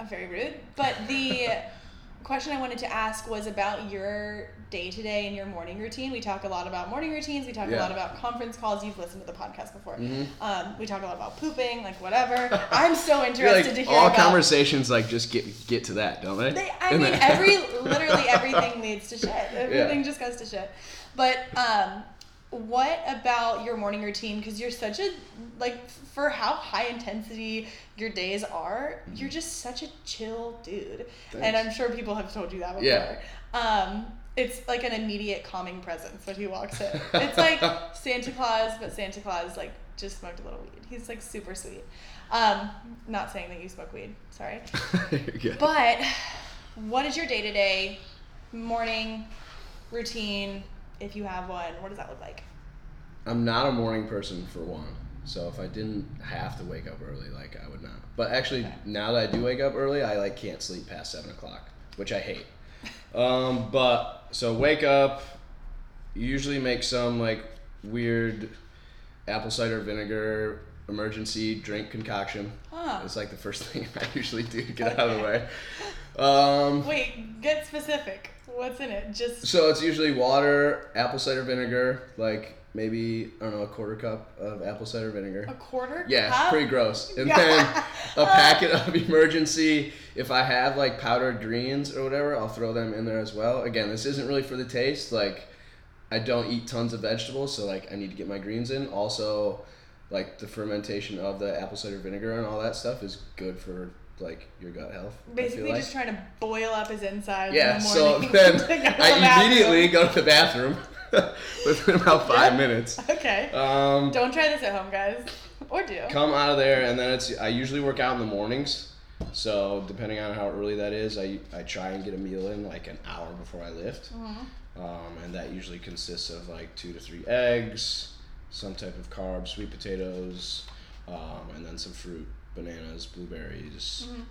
I'm very rude. But the question I wanted to ask was about your day to day and your morning routine. We talk a lot about morning routines. We talk a lot about conference calls. You've listened to the podcast before.
Mhm.
Um, we talk a lot about pooping, like whatever. I'm so interested
like
to hear
all
about.
conversations like just get get to that, don't they?
They, I
And
mean, every literally everything leads to shit. Everything just goes to shit. But um, what about your morning routine? Because you're such a like for how high intensity your days are, you're just such a chill dude. And I'm sure people have told you that before.
Yeah.
Um, it's like an immediate calming presence when he walks in. It's like Santa Claus, but Santa Claus like just smoked a little weed. He's like super sweet. Um, not saying that you smoke weed. Sorry. But what is your day to day morning routine, if you have one? What does that look like?
I'm not a morning person for one. So if I didn't have to wake up early, like I would not. But actually,
Okay.
now that I do wake up early, I like can't sleep past seven o'clock, which I hate. Um, but so wake up, usually make some like weird apple cider vinegar Emergen-C drink concoction.
Huh.
It's like the first thing I usually do to get out of the way. Um,
Wait, get specific. What's in it? Just
So it's usually water, apple cider vinegar, like maybe I don't know a quarter cup of apple cider vinegar.
a quarter
Yeah,
cup?
pretty gross. And
Yeah.
then a packet of Emergen-C. If I have like powdered greens or whatever, I'll throw them in there as well. Again, this isn't really for the taste. Like, I don't eat tons of vegetables, so like I need to get my greens in. Also, like the fermentation of the apple cider vinegar and all that stuff is good for like your gut health.
Basically,
like.
just trying to boil up his insides.
Yeah,
in the
so
morning
then
to go to the
I immediately go to the bathroom within about five minutes.
Okay.
Um,
Don't try this at home, guys. Or do.
come out of there, and then it's. I usually work out in the mornings, so depending on how early that is, I I try and get a meal in like an hour before I lift,
Mhm.
um, and that usually consists of like two to three eggs, some type of carb, sweet potatoes, um, and then some fruit, bananas, blueberries,
Mhm.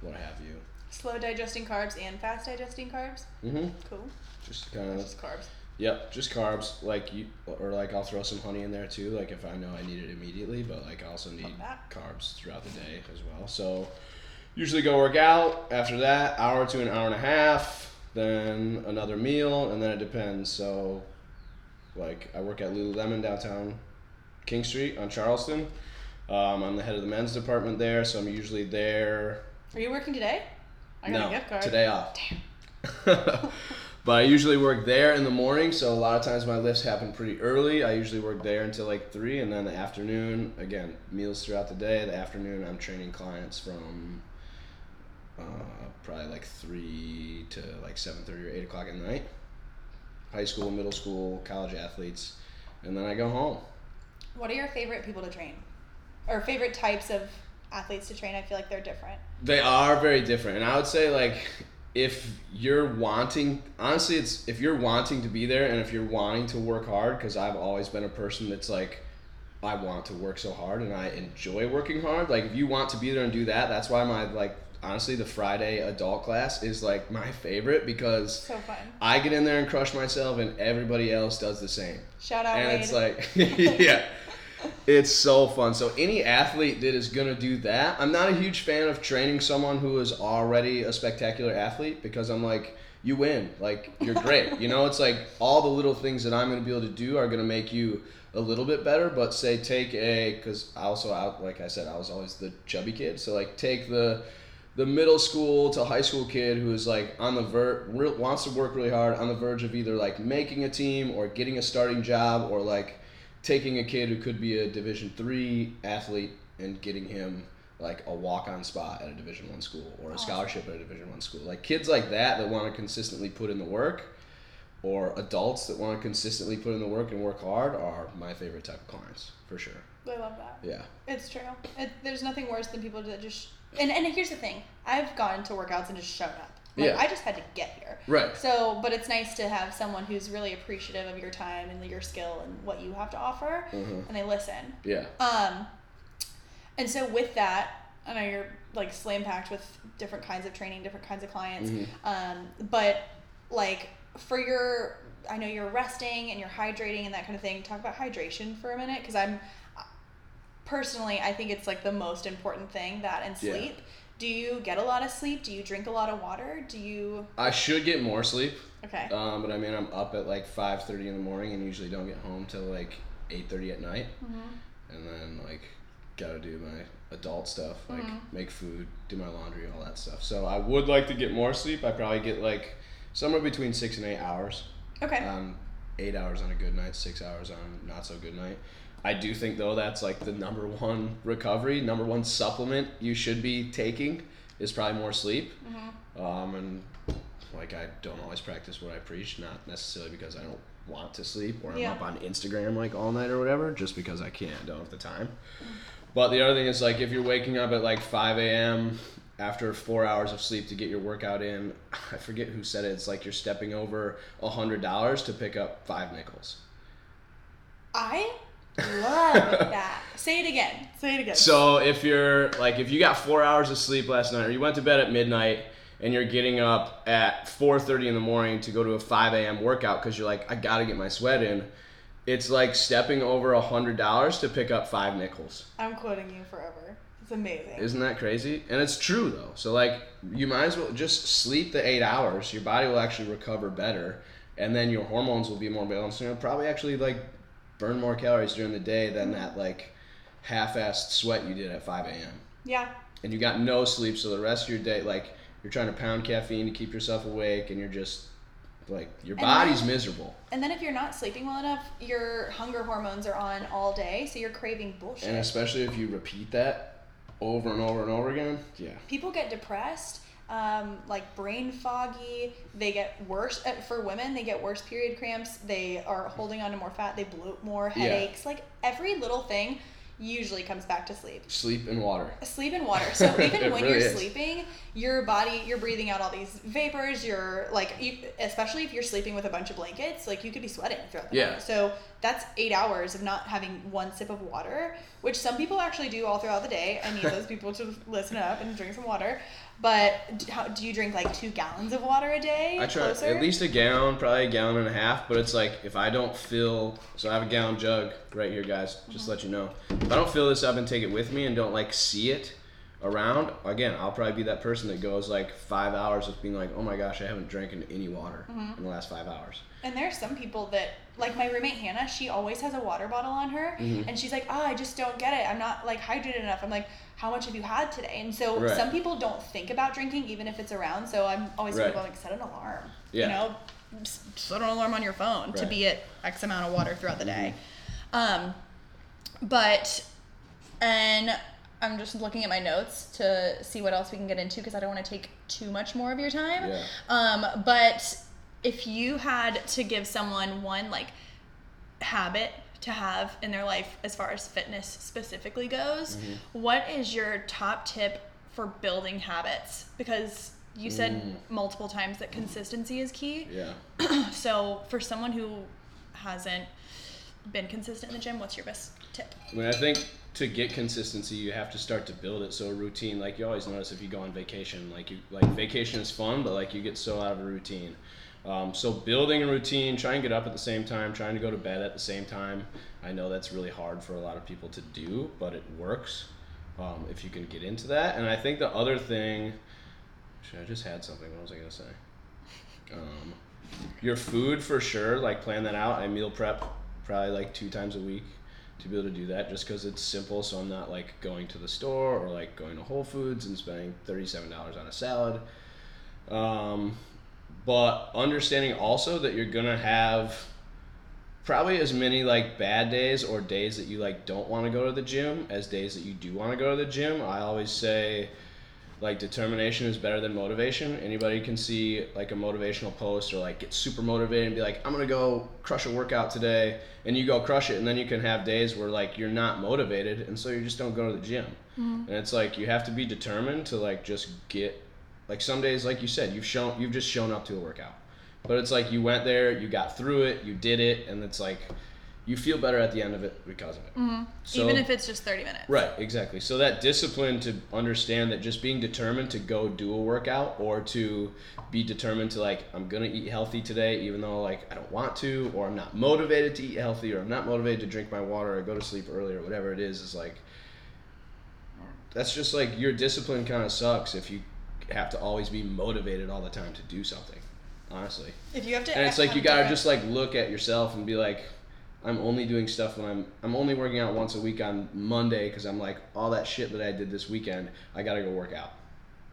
what have you.
Slow digesting carbs and fast digesting carbs.
Mm-hmm.
Cool.
Just kind of
Just carbs.
Yep, just carbs. Like you, or like I'll throw some honey in there too. Like if I know I need it immediately, but like I also need carbs throughout the day as well. So usually go work out. After that, hour to an hour and a half. Then another meal, and then it depends. So, like I work at Lululemon downtown King Street on Charleston. Um, I'm the head of the men's department there, so I'm usually there
Are you working today? I got
no,
a gift card.
today off. Damn. but I usually work there in the morning, so a lot of times my lifts happen pretty early. I usually work there until like three, and then the afternoon, again, meals throughout the day. The afternoon, I'm training clients from uh, probably like three to like seven thirty or eight o'clock at night. High school, middle school, college athletes, and then I go home.
What are your favorite people to train? Or favorite types of athletes to train? I feel like they're different.
They are very different, and I would say like if you're wanting, honestly, it's if you're wanting to be there and if you're wanting to work hard, because I've always been a person that's like, I want to work so hard and I enjoy working hard. Like if you want to be there and do that, that's why my like honestly the Friday adult class is like my favorite because
So fun.
I get in there and crush myself and everybody else does the same
Shout out
and
Wade.
it's like yeah it's so fun. So any athlete that is to do that i'm not a huge fan of training someone who is already a spectacular athlete because i'm like you win. Like you're great. You know it's like all the little things that i'm to be able to do are to make you a little bit better but say take a because i also out like i said i was always the chubby kid. So like take the the middle school to high school kid who is like on the ver re- wants to work really hard on the verge of either like making a team or getting a starting job or like taking a kid who could be a division three athlete and getting him like a walk-on spot at a division one school or a scholarship at a division one school like kids like that that want to consistently put in the work or adults that want to consistently put in the work and work hard are my favorite type of clients for sure
I love that.
yeah
It's true. It, there's nothing worse than people that just. And, and here's the thing I've gone to workouts and just showed up. Like,
Yeah.
I just had to get here.
right
So, but it's nice to have someone who's really appreciative of your time and your skill and what you have to offer,
Mhm.
and they listen.
yeah
Um, and so with that, I know you're like slam packed with different kinds of training, different kinds of clients.
Mhm.
Um, but like for your, I know you're resting and you're hydrating and that kind of thing. Talk about hydration for a minute, because I'm personally, I think it's like the most important thing that and
Yeah.
Do you get a lot of sleep? Do you drink a lot of water? Do you
I should get more sleep.
Okay.
Um, but I mean, I'm up at like 5:30 in the morning and usually don't get home till like 8:30 at night.
Mm-hmm.
And then like gotta do my adult stuff, like
Mhm.
make food, do my laundry, all that stuff. So I would like to get more sleep. I probably get like somewhere between six and eight hours.
Okay.
Um, eight hours on a good night, six hours on not so good night. I do think though that's like the number one recovery, number one supplement you should be taking is probably more sleep.
Mhm.
Um, and like I don't always practice what I preach, not necessarily because I don't want to sleep or I'm
Yeah.
up on Instagram like all night or whatever, just because I can't, don't have the time. But the other thing is like if you're waking up at like 5 a.m. after four hours of sleep to get your workout in, I forget who said it. It's like you're stepping over a hundred dollars to pick up five nickels.
I love that. Say it again. Say it again.
So if you're like if you got four hours of sleep last night, or you went to bed at midnight and you're getting up at 4:30 in the morning to go to a 5 a.m. workout because you're like I gotta get my sweat in, it's like stepping over a hundred dollars to pick up five nickels.
I'm quoting you forever. It's amazing.
Isn't that crazy? And it's true though. So like you might as well just sleep the eight hours. Your body will actually recover better, and then your hormones will be more balanced. And you'll probably actually like burn more calories during the day than that like half-assed sweat you did at 5 a.m.
yeah.
And you got no sleep, so the rest of your day like you're trying to pound caffeine to keep yourself awake, and you're just like your
And
body's
then-
miserable.
And then if you're not sleeping well enough, your hunger hormones are on all day, so you're craving bullshit.
And especially if you repeat that over and over and over again, yeah.
people get depressed um, like brain foggy they get worse uh, for women they get worse period cramps they are holding on to more fat they bloat more
Yeah.
headaches like every little thing usually comes back to sleep
Sleep and water.
sleep and water so even when
really
you're
is.
sleeping your body you're breathing out all these vapors you're like you, especially if you're sleeping with a bunch of blankets like you could be sweating throughout the
Yeah.
night so that's eight hours of not having one sip of water which some people actually do all throughout the day i need those people to listen up and drink some water but d- how, do you drink like two gallons of water a day
I try
Closer?
at least a gallon, probably a gallon and a half. But it's like if I don't fill, so I have a gallon jug right here, guys. Just to mm-hmm. let you know, if I don't fill this up and take it with me and don't like see it around, again, I'll probably be that person that goes like five hours with being like, oh my gosh, I haven't drank any water mm-hmm. in the last five hours.
And there are some people that, like my roommate Hannah, she always has a water bottle on her,
Mhm.
and she's like, "Oh, I just don't get it. I'm not like hydrated enough." I'm like, "How much have you had today?" And so
Right.
some people don't think about drinking even if it's around. So I'm always
Right.
people like set an alarm.
Yeah.
You know, set an alarm on your phone to be at X amount of water throughout the day. Um, but and I'm just looking at my notes to see what else we can get into because I don't want to take too much more of your time.
Yeah.
Um, but if you had to give someone one like habit to have in their life as far as fitness specifically goes,
Mm-hmm.
what is your top tip for building habits? Because you said
Mm.
multiple times that consistency is key.
Yeah.
So for someone who hasn't been consistent in the gym, what's your best tip?
I mean, I think to get consistency, you have to start to build it. So a routine, like you always notice if you go on vacation, like you like vacation is fun, but like you get so out of a routine. Um, so building a routine, trying to get up at the same time, trying to go to bed at the same time. I know that's really hard for a lot of people to do, but it works um, if you can get into that. And I think the other thing, should I just had something? What was I gonna say? Um, your food for sure. Like plan that out. I meal prep probably like two times a week to be able to do that just because it's simple so i'm not like going to the store or like going to whole foods and spending $37 on a salad um, but understanding also that you're gonna have probably as many like bad days or days that you like don't want to go to the gym as days that you do want to go to the gym. I always say like determination is better than motivation. Anybody can see like a motivational post or like get super motivated and be like i'm gonna go crush a workout today and you go crush it and then you can have days where like you're not motivated and so you just don't go to the gym. Mm-hmm. And it's like you have to be determined to like just get like some days like you said you've shown you've just shown up to a workout but it's like you went there you got through it you did it and it's like you feel better at the end of it because of it mm-hmm. So-
Even if it's just 30 minutes.
Right, exactly. So that discipline to understand that just being determined to go do a workout or to be determined to like I'm gonna eat healthy today even though like I don't want to or I'm not motivated to eat healthy or I'm not motivated to drink my water or go to sleep early or whatever it is is like that's just like your discipline kind of sucks if you have to always be motivated all the time to do something. Honestly,
If you have to,
and it's like you gotta
different-
just like look at yourself and be like, I'm only doing stuff when I'm I'm only working out once a week on Monday because I'm like all that shit that I did this weekend I gotta go work out.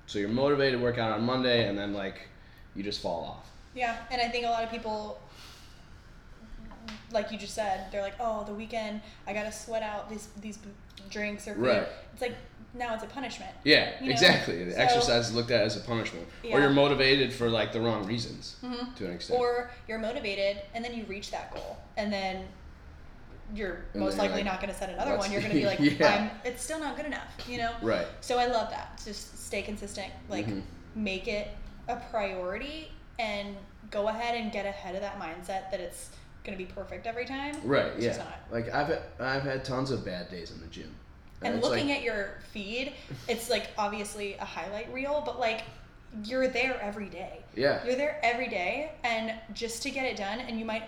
So you're motivated to work out on Monday and then like you just fall off.
Yeah, and I think a lot of people, like you just said, they're like, "Oh, the weekend, I gotta sweat out these these drinks or food."
Right.
It's like now it's a punishment.
Yeah,
You know?
exactly. The
So-
exercise is looked at as a punishment,
Yeah.
or you're motivated for like the wrong reasons
Mhm.
to an extent.
Or you're motivated, and then you reach that goal, and then you're
And
most likely
like,
not going to set another one. You're going to be like,
Yeah.
"I'm." It's still not good enough, you know.
right.
So I love that. Just stay consistent. Like
Mhm.
make it a priority and go ahead and get ahead of that mindset that it's gonna be perfect every time.
Right.
It's
Yeah.
not.
Like I've had, I've had tons of bad days in the gym.
And
it's
looking
like,
at your feed, it's like obviously a highlight reel, but like you're there every day.
yeah,
You're there every day and just to get it done and you might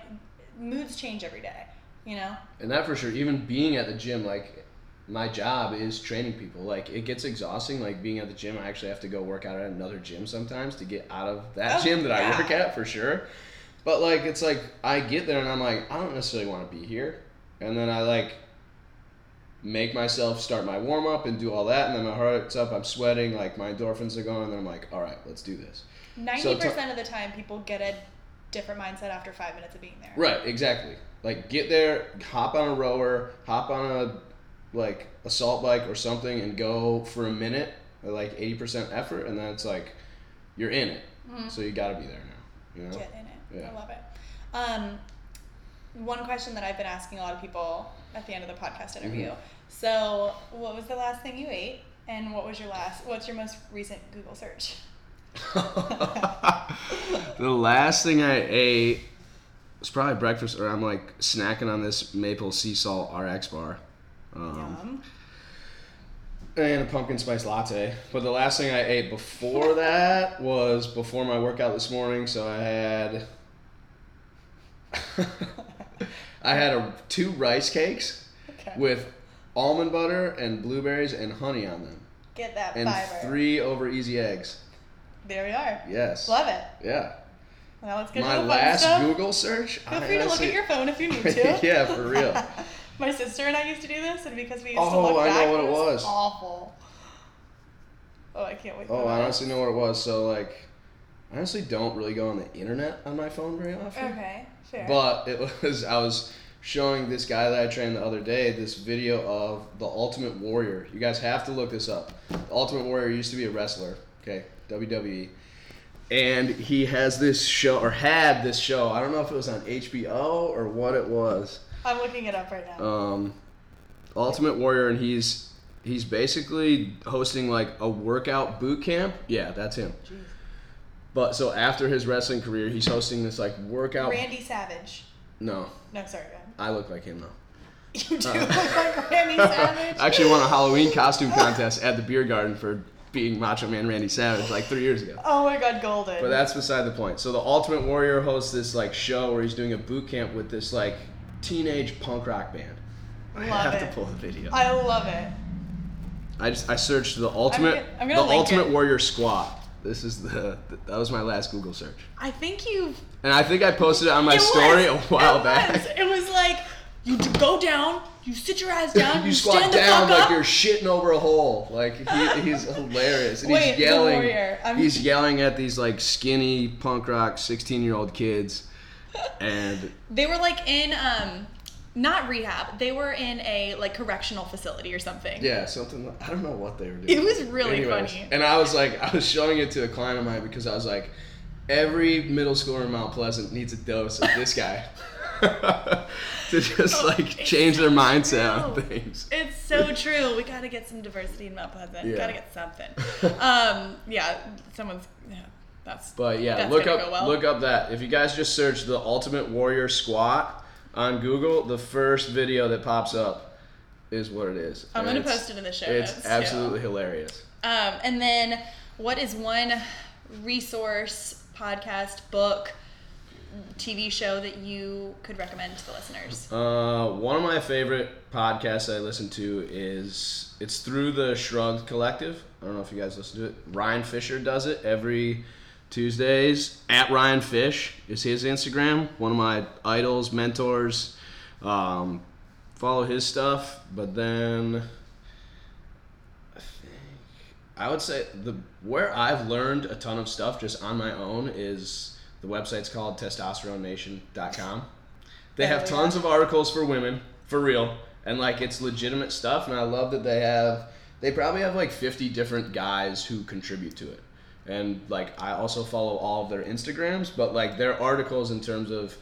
moods change every day, you know?
and that for sure. Even being at the gym, like my job is training people. Like it gets exhausting. Like being at the gym, I actually have to go work out at another gym sometimes to get out of that
Oh,
gym that I work at for sure. But like it's like I get there and I'm like I don't necessarily want to be here, and then I like make myself start my warm up and do all that, and then my heart's up, I'm sweating, like my endorphins are going, and then I'm like, all right, let's do this.
Ninety
So
percent of the time people get a different mindset after five minutes of being there.
Right, exactly. Like get there, hop on a rower, hop on a like assault bike or something, and go for a minute, at like eighty percent effort, and then it's like you're in it.
Mhm.
So you got to be there now. You know.
Get in it.
Yeah.
I love it. Um, one question that I've been asking a lot of people at the end of the podcast interview.
Mhm.
So, what was the last thing you ate, and what was your last? What's your most recent Google search?
the last thing I ate was probably breakfast, or I'm like snacking on this maple sea salt RX bar. Um, and a pumpkin spice latte. But the last thing I ate before that was before my workout this morning. So I had I had a, two rice cakes
Okay.
with almond butter and blueberries and honey on them,
Get that
and
fiber.
three over easy eggs.
There we are.
Yes.
Love it.
Yeah.
Now let's get
My
to the
last
stuff.
Google search.
Feel
I
free to look at your phone if you need to.
yeah, for real.
My sister and I used to do this, and because we used to
Oh,
look
I know
back,
what it
was,
was.
awful. Oh, I can't wait.
Oh, I honestly know what it was. So like, I honestly don't really go on the internet on my phone very often.
Okay,
But it was I was showing this guy that I trained the other day this video of the Ultimate Warrior. You guys have to look this up. The Ultimate Warrior used to be a wrestler. Okay, WWE. And he has this show or had this show. I don't know if it was on HBO or what it was.
I'm looking it up right now.
Um, Ultimate Warrior, and he's he's basically hosting like a workout boot camp. Yeah, that's him.
Jeez.
But so after his wrestling career, he's hosting this like workout.
Randy Savage.
No,
No, sorry, go ahead.
I look like him though.
You do
Uh,
look like Randy Savage.
I actually won a Halloween costume contest at the beer garden for being Macho Man Randy Savage like three years ago.
Oh my God, golden.
But that's beside the point. So the Ultimate Warrior hosts this like show where he's doing a boot camp with this like teenage punk rock band. I have
it.
to pull the video.
I love it.
I just I searched the ultimate
gonna- I'm gonna
the Ultimate
it.
Warrior squat. This is the that was my last Google search.
I think you've.
And I think I posted it on my
It
story
was,
a while
it
back.
Was. It was like you go down, you sit your ass down,
you
you,
squat down like
up.
you're shitting over a hole. Like he, he's hilarious, and
Wait,
he's yelling. He's yelling at these like skinny punk rock sixteen year old kids, and
They were like in um, not rehab. They were in a like correctional facility or something.
yeah, something. I don't know what they were doing.
It was really
Anyways,
funny.
And I was like, I was showing it to a client of mine because I was like, every middle schooler in Mount Pleasant needs a dose of this guy. to just
Oh,
like change their mindset on things.
It's so true. We gotta get some diversity in Mount Pleasant.
Yeah.
Gotta get something. Um, yeah, someone's. Yeah, that's.
But yeah,
That's
look up
well.
look up that. If you guys just search the Ultimate Warrior squat on Google, the first video that pops up is what it is.
I'm
And
gonna post it in the show
It's
notes, too.
absolutely hilarious.
Um, and then, what is one resource, podcast, book, TV show that you could recommend to the listeners?
Uh, one of my favorite podcasts I listen to is it's through the Shrugged Collective. I don't know if you guys listen to it. Ryan Fisher does it every Tuesdays. At Ryan Fish is his Instagram. One of my idols, mentors. Um, follow his stuff, but then I think I would say the where I've learned a ton of stuff just on my own is the website's called testosteronenation.com. They have tons of articles for women, for real, and like it's legitimate stuff. And I love that they have. They probably have like 50 different guys who contribute to it. And like I also follow all of their Instagrams, but like their articles in terms of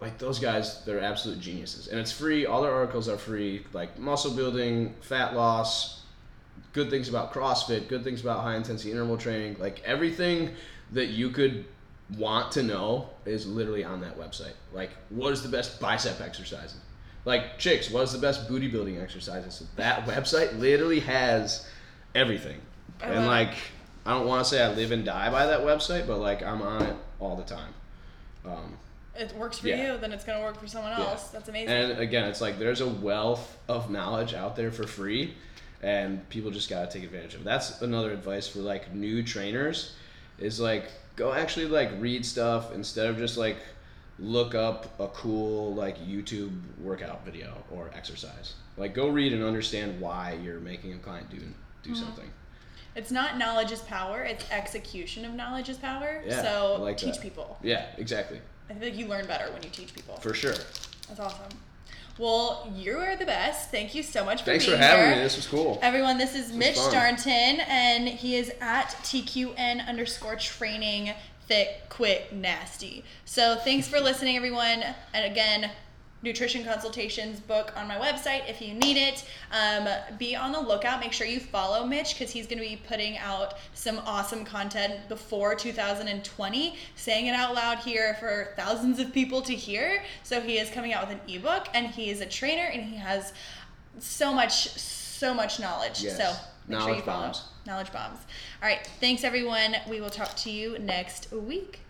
like those guys, they're absolute geniuses. And it's free. All their articles are free. Like muscle building, fat loss, good things about CrossFit, good things about high intensity interval training. Like everything that you could want to know is literally on that website. Like what is the best bicep exercises? Like chicks, what is the best booty building exercises? That website literally has everything. And
like. it.
I don't want to say I live and die by that website, but like I'm on it all the time. Um,
It works for
Yeah.
you, then it's gonna work for someone
Yeah.
else. That's amazing.
and again, it's like there's a wealth of knowledge out there for free, and people just gotta take advantage of. it. That's another advice for like new trainers, is like go actually like read stuff instead of just like look up a cool like YouTube workout video or exercise. Like go read and understand why you're making a client do do
Mm-hmm.
something.
It's not knowledge is power, it's execution of knowledge is power.
Yeah,
so
like
teach
that.
people.
Yeah, exactly,
I feel like you learn better when you teach people.
for sure.
That's awesome. Well, you are the best. Thank you so much for
Thanks for
being
having
here.
me. This was cool.
Everyone, this is
was
Mitch. Darnton, and he is at TQN underscore training thick, quick, nasty. So thanks for listening, everyone. And again, nutrition consultations book on my website if you need it. Um, be on the lookout. Make sure you follow Mitch because he's going to be putting out some awesome content before 2020. Saying it out loud here for thousands of people to hear. So he is coming out with an ebook, and he is a trainer, and he has so much, so much knowledge.
Yes.
So make sure you follow.
bombs.
Knowledge bombs. All right. Thanks, everyone. We will talk to you next week.